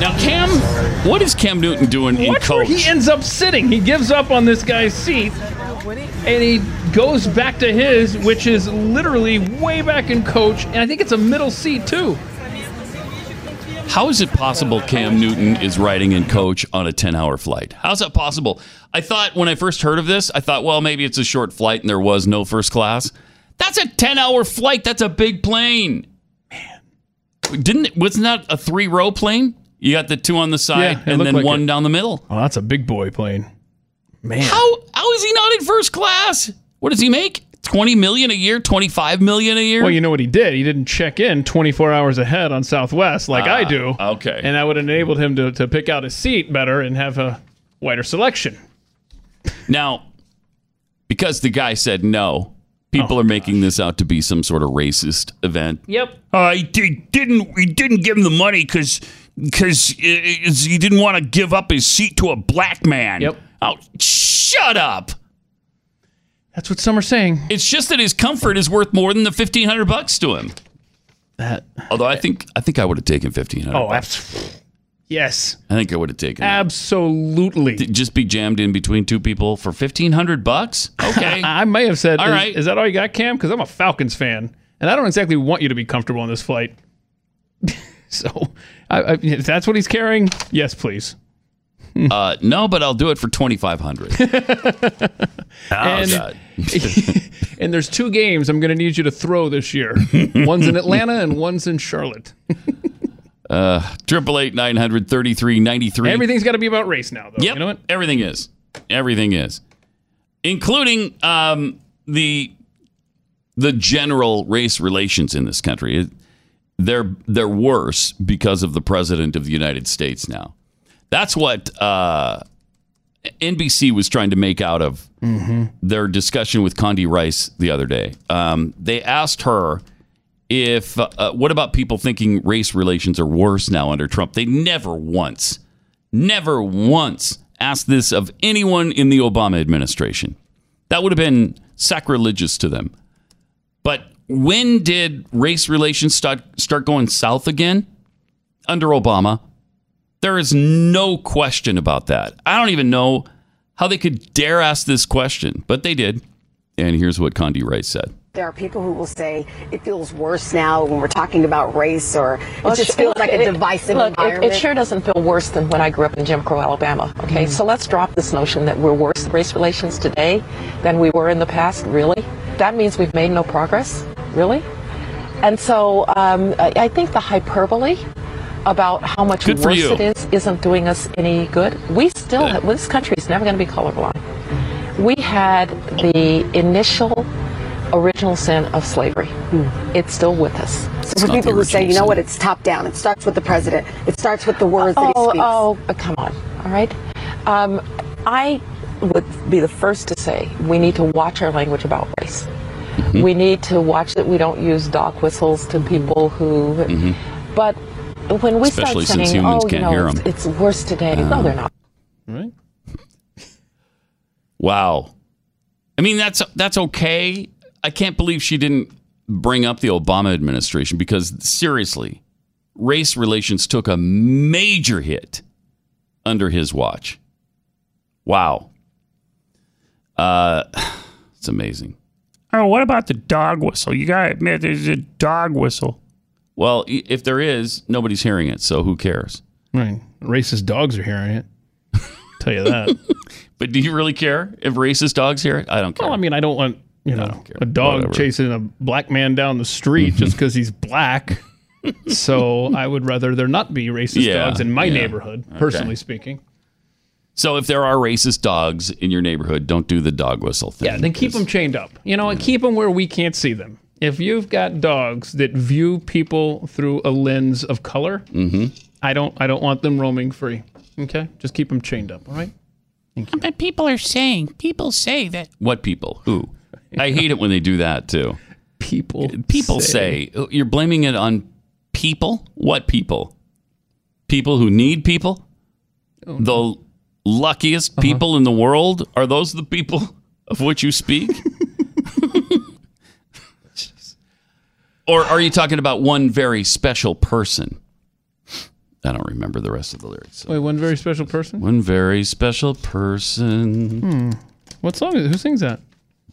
Now, Cam, what is Cam Newton doing in Watch where coach? he ends up sitting. He gives up on this guy's seat, and he goes back to his, which is literally way back in coach, and I think it's a middle seat too. How is it possible Cam Newton is riding in coach on a 10 hour flight? How's that possible? I thought when I first heard of this, I thought, well, maybe it's a short flight and there was no first class. That's a 10 hour flight. That's a big plane. Man. Didn't wasn't that a three row plane? You got the two on the side Yeah, and then like one it. down the middle. Oh, that's a big boy plane. Man. How how is he not in first class? What does he make? 20 million a year, 25 million a year? Well, you know what he did? He didn't check in 24 hours ahead on Southwest like I Ah, do. okay. And that would have enabled him to, to pick out a seat better and have a wider selection. Now, because the guy said no, people Oh, are making this out to be some sort of racist event. Yep. Uh, he di- didn't. He didn't give him the money because because he didn't want to give up his seat to a black man. Yep. Oh, shut up! That's what some are saying. It's just that his comfort is worth more than the fifteen hundred bucks to him. That. Although I think I think I would have taken fifteen hundred. Oh, abs- yes. I think I would have taken. it. Absolutely. Just be jammed in between two people for fifteen hundred bucks. Okay. I may have said, All is, right. is that all you got, Cam? Because I'm a Falcons fan, and I don't exactly want you to be comfortable on this flight. so, I, I, if that's what he's carrying, yes, please. uh, no, but I'll do it for twenty five hundred. and, and there's two games I'm going to need you to throw this year. one's in Atlanta and one's in Charlotte. Uh, Triple eight nine hundred thirty three ninety three. Everything's got to be about race now, though. Yep. You know what? Everything is. Everything is. Including um, the the general race relations in this country. It- They're they're worse because of the president of the United States now. That's what uh, NBC was trying to make out of their discussion with Condi Rice the other day. Um, they asked her if uh, what about people thinking race relations are worse now under Trump? They never once, never once asked this of anyone in the Obama administration. That would have been sacrilegious to them. But when did race relations start start going south again? Under Obama. There is no question about that. I don't even know how they could dare ask this question, but they did. And here's what Condi Rice said. There are people who will say it feels worse now when we're talking about race, or Well, it just sh- feels like a it- divisive look, it- environment. It, sure doesn't feel worse than when I grew up in Jim Crow, Alabama. Okay, so let's drop this notion that we're worse at race relations today than we were in the past. Really, that means we've made no progress. Really, and so um, I, I think the hyperbole about how much Good worse it is isn't doing us any good. We still, have, this country is never going to be colorblind. We had the initial original sin of slavery. It's still with us. So for people who say, you know what, it's top down. It starts with the president. It starts with the words that he oh, speaks. Oh, uh, come on. All right. Um, I would be the first to say we need to watch our language about race. Mm-hmm. We need to watch that we don't use dog whistles to people who. But when we Mm-hmm. Especially start since saying, humans "Oh, you can't know, hear it's, 'em. it's worse today," no, they're not. Right. Wow. I mean, that's that's okay. I can't believe she didn't bring up the Obama administration because seriously, race relations took a major hit under his watch. Wow. Uh, it's amazing. Oh, what about the dog whistle? You gotta admit there's a dog whistle. Well, if there is, nobody's hearing it, so who cares? Right. Racist dogs are hearing it. Tell you that. But do you really care if racist dogs hear it? I don't care. well, I mean, I don't want you know a dog Whatever. chasing a black man down the street just because he's black. so I would rather there not be racist Yeah, dogs in my yeah. neighborhood, Okay. personally speaking. So if there are racist dogs in your neighborhood, don't do the dog whistle thing. Yeah, then keep them chained up. You know, and keep them where we can't see them. If you've got dogs that view people through a lens of color, Mm-hmm. I don't. I don't want them roaming free. Okay, just keep them chained up. All right. But people are saying, people say that. What people? Who? I hate it when they do that too. People. People say, you're blaming it on people. What people? People who need people. The luckiest people in the world are those the people of which you speak? or are you talking about one very special person? I don't remember the rest of the lyrics. Wait, one very special person. One very special person. Hmm. What song is it? Who sings that?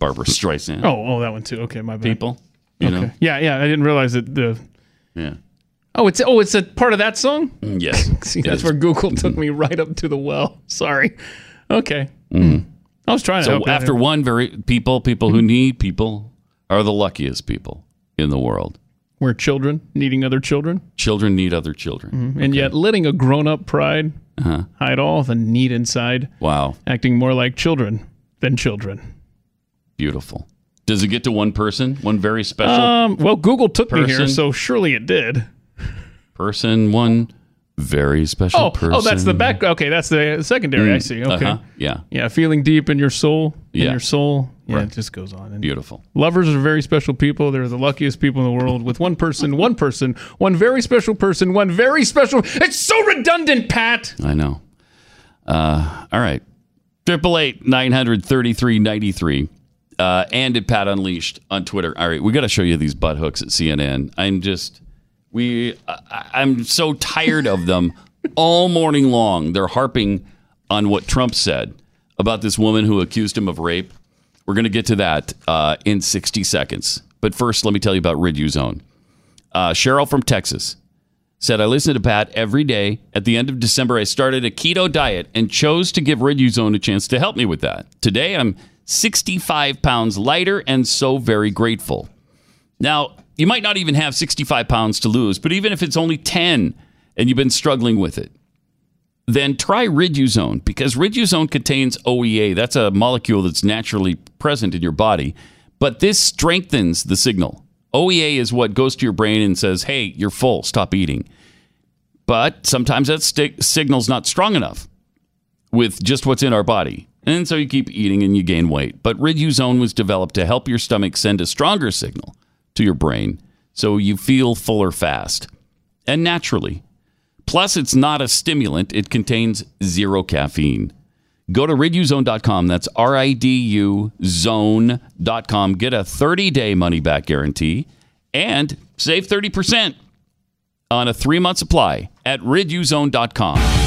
Barbra Streisand. Oh, oh, that one too. Okay, my bad. People. You okay. know? Yeah, yeah. I didn't realize that the. Yeah. Oh, it's oh, it's a part of that song. Mm, Yes. See, that's is. where Google took me right up to the well. Sorry. Okay. Mhm. I was trying to. So after one, very people, people who need people are the luckiest people in the world. we're children needing other children, Children need other children. and yet letting a grown-up pride Uh-huh. hide all the need inside, Wow. acting more like children than children. Beautiful. Does it get to one person? One very special. Um, well, Google took person, me here, so surely it did. Person one very special oh, person. Oh, that's the back. Okay, that's the secondary. Mm, I see. Okay. Uh-huh, yeah. Yeah. Feeling deep in your soul. In yeah. your soul. Yeah. Right. It just goes on. And Beautiful. Lovers are very special people. They're the luckiest people in the world with one person, one person, one very special person, one very special. It's so redundant, Pat. I know. Uh, all right. 888 933 93. Uh, and at Pat Unleashed on Twitter. All right, we got to show you these butt hooks at CNN. I'm just, we, I, I'm so tired of them all morning long. They're harping on what Trump said about this woman who accused him of rape. We're going to get to that uh, in 60 seconds. But first, let me tell you about Riduzone. Uh, Cheryl from Texas said, I listen to Pat every day. At the end of December, I started a keto diet and chose to give Riduzone a chance to help me with that. Today, I'm 65 pounds lighter and so very grateful. Now, you might not even have 65 pounds to lose, but even if it's only 10 and you've been struggling with it, then try Riduzone because Riduzone contains OEA. That's a molecule that's naturally present in your body, but this strengthens the signal. OEA is what goes to your brain and says, hey, you're full, stop eating. But sometimes that signal's not strong enough with just what's in our body. And so you keep eating and you gain weight. But Riduzone was developed to help your stomach send a stronger signal to your brain so you feel fuller fast and naturally. Plus, it's not a stimulant, it contains zero caffeine. Go to riduzone.com. That's R I D U zone.com. Get a 30 day money back guarantee and save 30% on a three month supply at riduzone.com.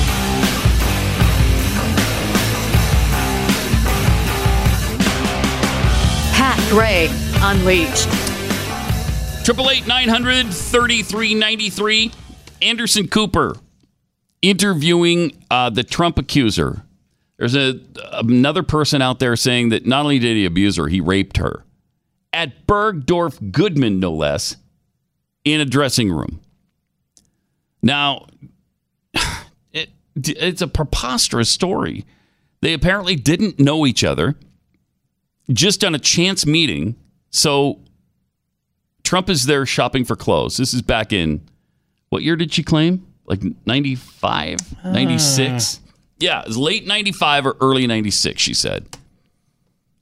Gray Unleashed. Triple eight nine hundred thirty three ninety three. Anderson Cooper interviewing uh, the Trump accuser. There's a another person out there saying that not only did he abuse her, he raped her at Bergdorf Goodman, no less, in a dressing room. Now, it, it's a preposterous story. They apparently didn't know each other, just on a chance meeting. So Trump is there shopping for clothes. This is back in what year did she claim? Like 95, ah. 96? Yeah, it was late 95 or early 96, she said.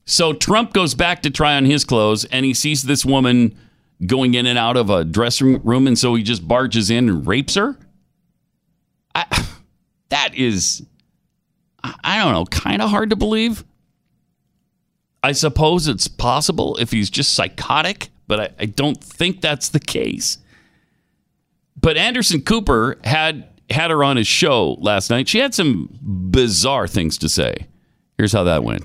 So Trump goes back to try on his clothes and he sees this woman going in and out of a dressing room and so he just barges in and rapes her. I, that is I don't know, kind of hard to believe. I suppose it's possible if he's just psychotic, but I, I don't think that's the case. But Anderson Cooper had had her on his show last night. She had some bizarre things to say. Here's how that went.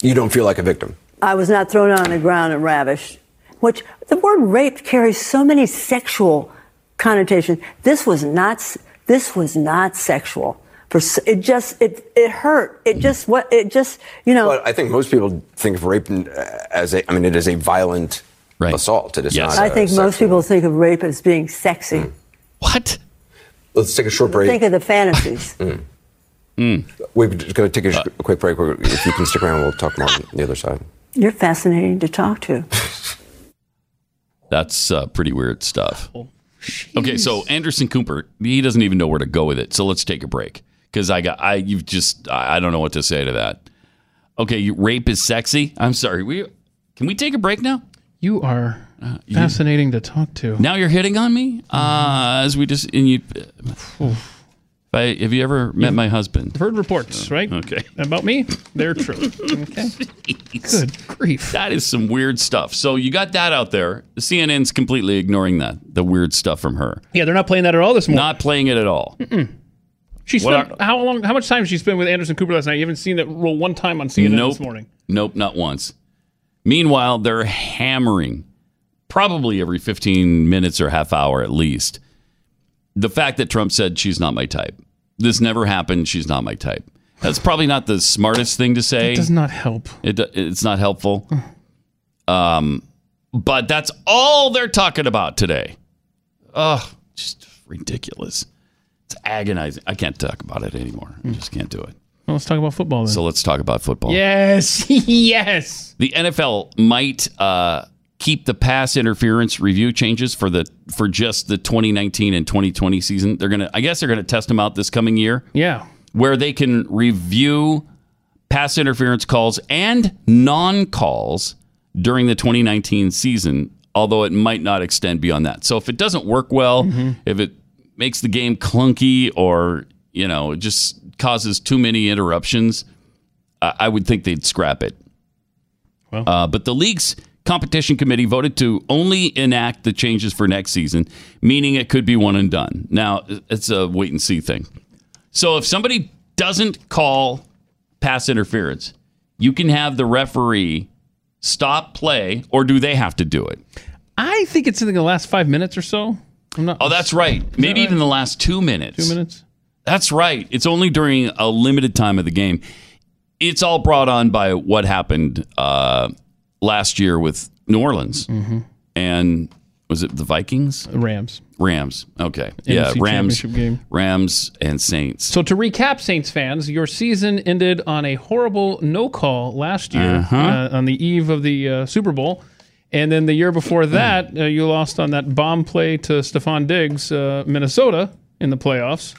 You don't feel like a victim. I was not thrown on the ground and ravished, which the word rape carries so many sexual connotations. This was not. This was not sexual. For it just it it hurt. It just what it just you know. But I think most people think of rape uh, as a. I mean, it is a violent assault. It is not. I think most people think of rape as being sexy. What? Let's take a short break. Think of the fantasies. We're just going to take a, sh- a quick break. If you can stick around, we'll talk more on the other side. You're fascinating to talk to. That's uh, pretty weird stuff. Okay, so Anderson Cooper, he doesn't even know where to go with it. So let's take a break because I got I you've just I don't know what to say to that. Okay, you, rape is sexy. I'm sorry. We can we take a break now? You are uh, you- fascinating to talk to. Now you're hitting on me uh, mm-hmm. as we just and you. I, have you ever met my husband? Heard reports, uh, right? Okay. About me? They're true. Okay. Good grief. That is some weird stuff. So you got that out there. CNN's completely ignoring that, the weird stuff from her. Yeah, they're not playing that at all this morning. Not playing it at all. She spent how long? How much time did she spend with Anderson Cooper last night? You haven't seen that roll one time on CNN nope. this morning. Nope, not once. Meanwhile, they're hammering probably every 15 minutes or half hour at least the fact that Trump said she's not my type. This never happened. She's not my type. That's probably not the smartest thing to say. It does not help. It, it's not helpful. Um, but that's all they're talking about today. Ugh, just ridiculous. It's agonizing. I can't talk about it anymore. I just can't do it. Well, let's talk about football then. So let's talk about football. yes, yes. The NFL might uh, keep the pass interference review changes for the for just the 2019 and 2020 season. They're gonna, I guess, they're gonna test them out this coming year. Yeah. where they can review pass interference calls and non calls during the 2019 season, although it might not extend beyond that. So if it doesn't work well, if it makes the game clunky or, you know, it just causes too many interruptions, I, I would think they'd scrap it. Uh, but the league's competition committee voted to only enact the changes for next season, meaning it could be one and done. Now, it's a wait and see thing. So if somebody doesn't call pass interference, you can have the referee stop play, or do they have to do it? I think it's in the last five minutes or so. Oh, that's right. Maybe even the last two minutes. Two minutes. That's right. It's only during a limited time of the game. It's all brought on by what happened uh, last year with New Orleans and was it the Vikings? Rams. Rams. Okay. yeah, Rams. game. Rams and Saints. So to recap, Saints fans, your season ended on a horrible no call last year Uh-huh. uh, on the eve of the uh, Super Bowl. And then the year before that, uh, you lost on that bomb play to Stefon Diggs, uh, Minnesota, in the playoffs.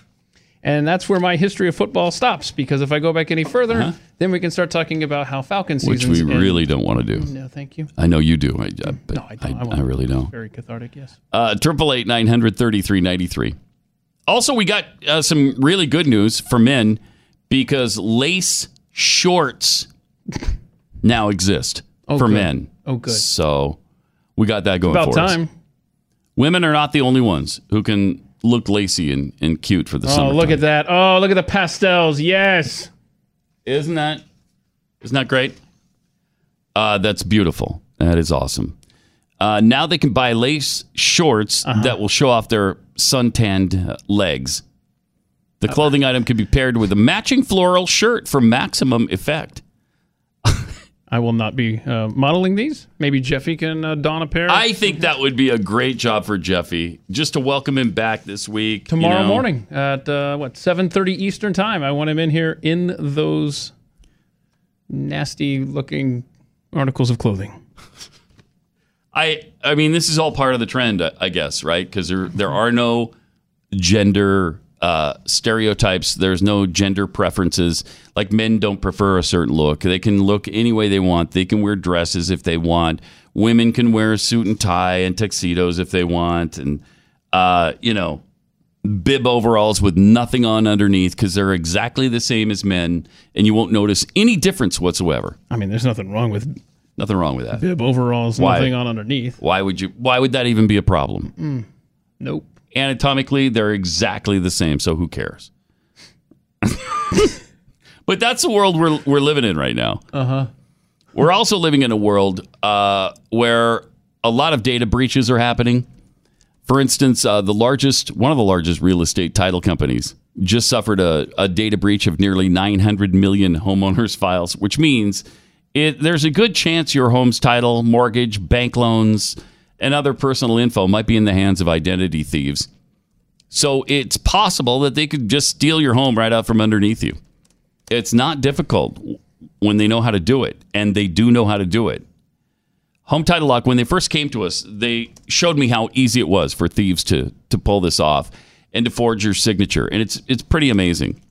And that's where my history of football stops because if I go back any further, then we can start talking about how Falcon Uh-huh. Which we end. really don't want to do. No, thank you. I know you do. I, I, No, I don't. I, I. I really don't. Very cathartic, yes. Uh, Triple eight nine hundred thirty three ninety three. Also, we got uh, some really good news for men because lace shorts now exist Oh, for good. men. Oh, good. So we got that going About us. About time. Women are not the only ones who can look lacy and, and cute for the summer. Oh, summer. look at that. Oh, look at the pastels. Yes. Isn't that isn't that great? Uh, that's beautiful. That is awesome. Uh, now they can buy lace shorts Uh-huh. that will show off their suntanned uh, legs. The clothing item can be paired with a matching floral shirt for maximum effect. I will not be uh, modeling these. Maybe Jeffy can uh, don a pair. I think that would be a great job for Jeffy, just to welcome him back this week. you tomorrow know. morning at uh, what 7:30 Eastern time. I want him in here in those nasty looking articles of clothing. I I mean, this is all part of the trend, I- I guess, right? Because there there are no gender uh, stereotypes. There's no gender preferences. Like men don't prefer a certain look. They can look any way they want. They can wear dresses if they want. Women can wear a suit and tie and tuxedos if they want, and uh, you know, bib overalls with nothing on underneath because they're exactly the same as men, and you won't notice any difference whatsoever. I mean, there's nothing wrong with Nothing wrong with that. bib overalls, Why? nothing on underneath. Why would you? Why would that even be a problem? Mm, nope. Anatomically, they're exactly the same. So who cares? but that's the world we're we're living in right now. Uh huh. We're also living in a world uh, where a lot of data breaches are happening. For instance, uh, the largest, one of the largest real estate title companies just suffered a, a data breach of nearly 900 million homeowners' files, which means it, there's a good chance your home's title, mortgage, bank loans, and other personal info might be in the hands of identity thieves. So it's possible that they could just steal your home right out from underneath you. It's not difficult when they know how to do it, and they do know how to do it. Home Title Lock, when they first came to us, they showed me how easy it was for thieves to to pull this off and to forge your signature, and it's it's pretty amazing.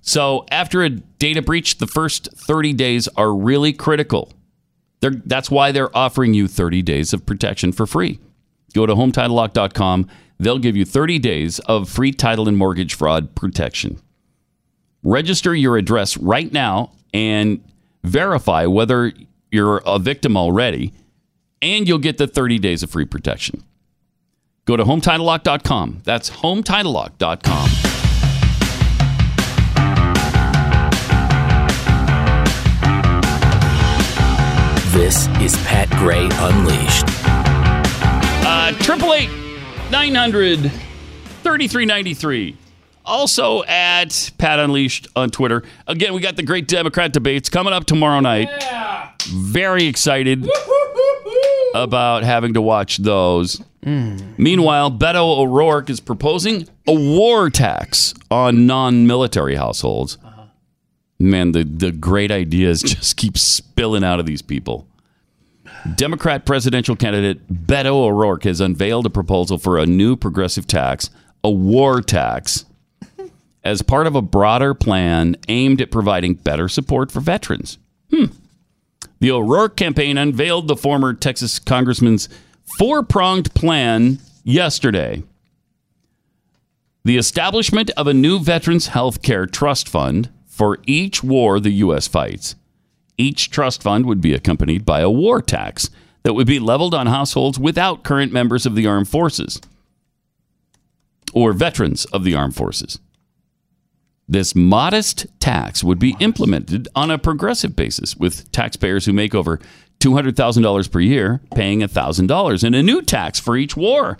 So after a data breach, the first 30 days are really critical. They're, that's why they're offering you 30 days of protection for free. Go to HometitleLock.com. They'll give you 30 days of free title and mortgage fraud protection. Register your address right now and verify whether you're a victim already, and you'll get the 30 days of free protection. Go to HometitleLock.com. That's HometitleLock.com. This is Pat Gray Unleashed. Uh, Triple eight nine hundred thirty three ninety three. Also at Pat Unleashed on Twitter. Again, we got the great Democrat debates coming up tomorrow night. Very excited about having to watch those. Meanwhile, Beto O'Rourke is proposing a war tax on non-military households. Man, the, the great ideas just keep spilling out of these people. Democrat presidential candidate Beto O'Rourke has unveiled a proposal for a new progressive tax, a war tax, as part of a broader plan aimed at providing better support for veterans. Hmm. The O'Rourke campaign unveiled the former Texas congressman's four pronged plan yesterday. The establishment of a new Veterans Health Care Trust Fund for each war the U.S. fights. Each trust fund would be accompanied by a war tax that would be leveled on households without current members of the armed forces or veterans of the armed forces. This modest tax would be implemented on a progressive basis, with taxpayers who make over $200,000 per year paying $1,000 and a new tax for each war.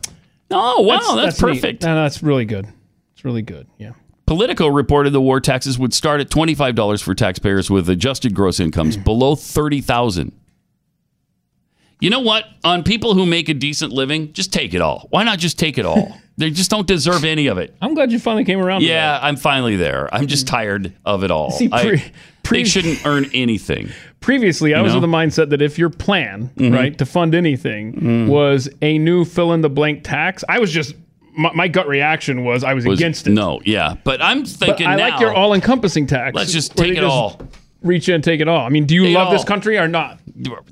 Oh, wow, that's, neat. perfect. No, no, that's really good. It's really good. Yeah. Politico reported the war taxes would start at $25 for taxpayers with adjusted gross incomes below 30,000. You know what? On people who make a decent living, just take it all. Why not just take it all? they just don't deserve any of it. I'm glad you finally came around. to Yeah, I'm finally there. I'm just tired of it all. See, I- pre- pre- they shouldn't earn anything. Previously, I You was know? of the mindset that if your plan, Mhm. right, to fund anything Mm. was a new fill in the blank tax, I was just my, my gut reaction was I was, Was- against it. No, yeah, but I'm But thinking I now. like your all encompassing tax. Let's just take it just all. Reach in and take it all. I mean, do you Take love this country or not?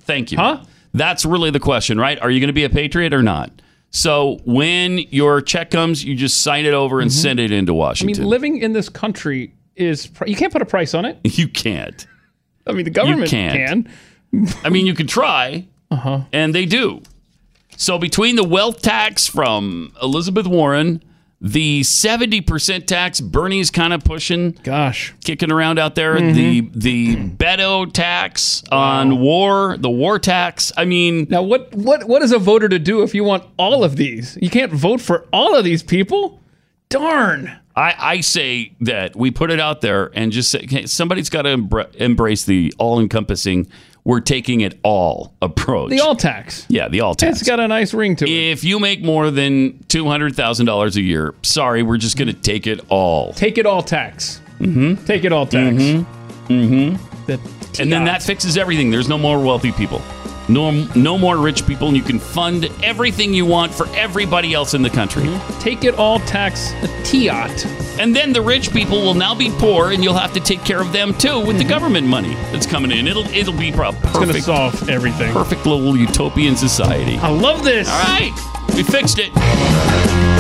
Thank you. Huh? That's really the question, right? Are you going to be a patriot or not? So when your check comes, you just sign it over and send it into Mm-hmm. I mean, living in this country is you can't put a price on it. you can't. I mean, the government can't. can. I mean, you can try, Uh-huh. and they do. So between the wealth tax from Elizabeth Warren, the 70% tax Bernie's kind of pushing, gosh, kicking around out there, Mhm. the the Beto tax on war, the war tax. I mean, Now, what what what is a voter to do if you want all of these? You can't vote for all of these people. Darn. I, I say that we put it out there and just say okay, somebody's got to embra- embrace the all encompassing, we're taking it all approach. The all tax. yeah, the all tax. It's got a nice ring to it. If you make more than two hundred thousand dollars a year, sorry, we're just going to take it all. Take it all tax. Mm-hmm. Take it all tax. Mm-hmm. Mm-hmm. The And then that fixes everything. There's no more wealthy people. No, no more rich people, and you can fund everything you want for everybody else in the country. Mm-hmm. Take it all tax a Tiat. And then the rich people will now be poor, and you'll have to take care of them too with the mm-hmm. government money that's coming in. It'll it'll be pro- It's going to perfect, solve everything. perfect little utopian society. I love this. All right, we fixed it.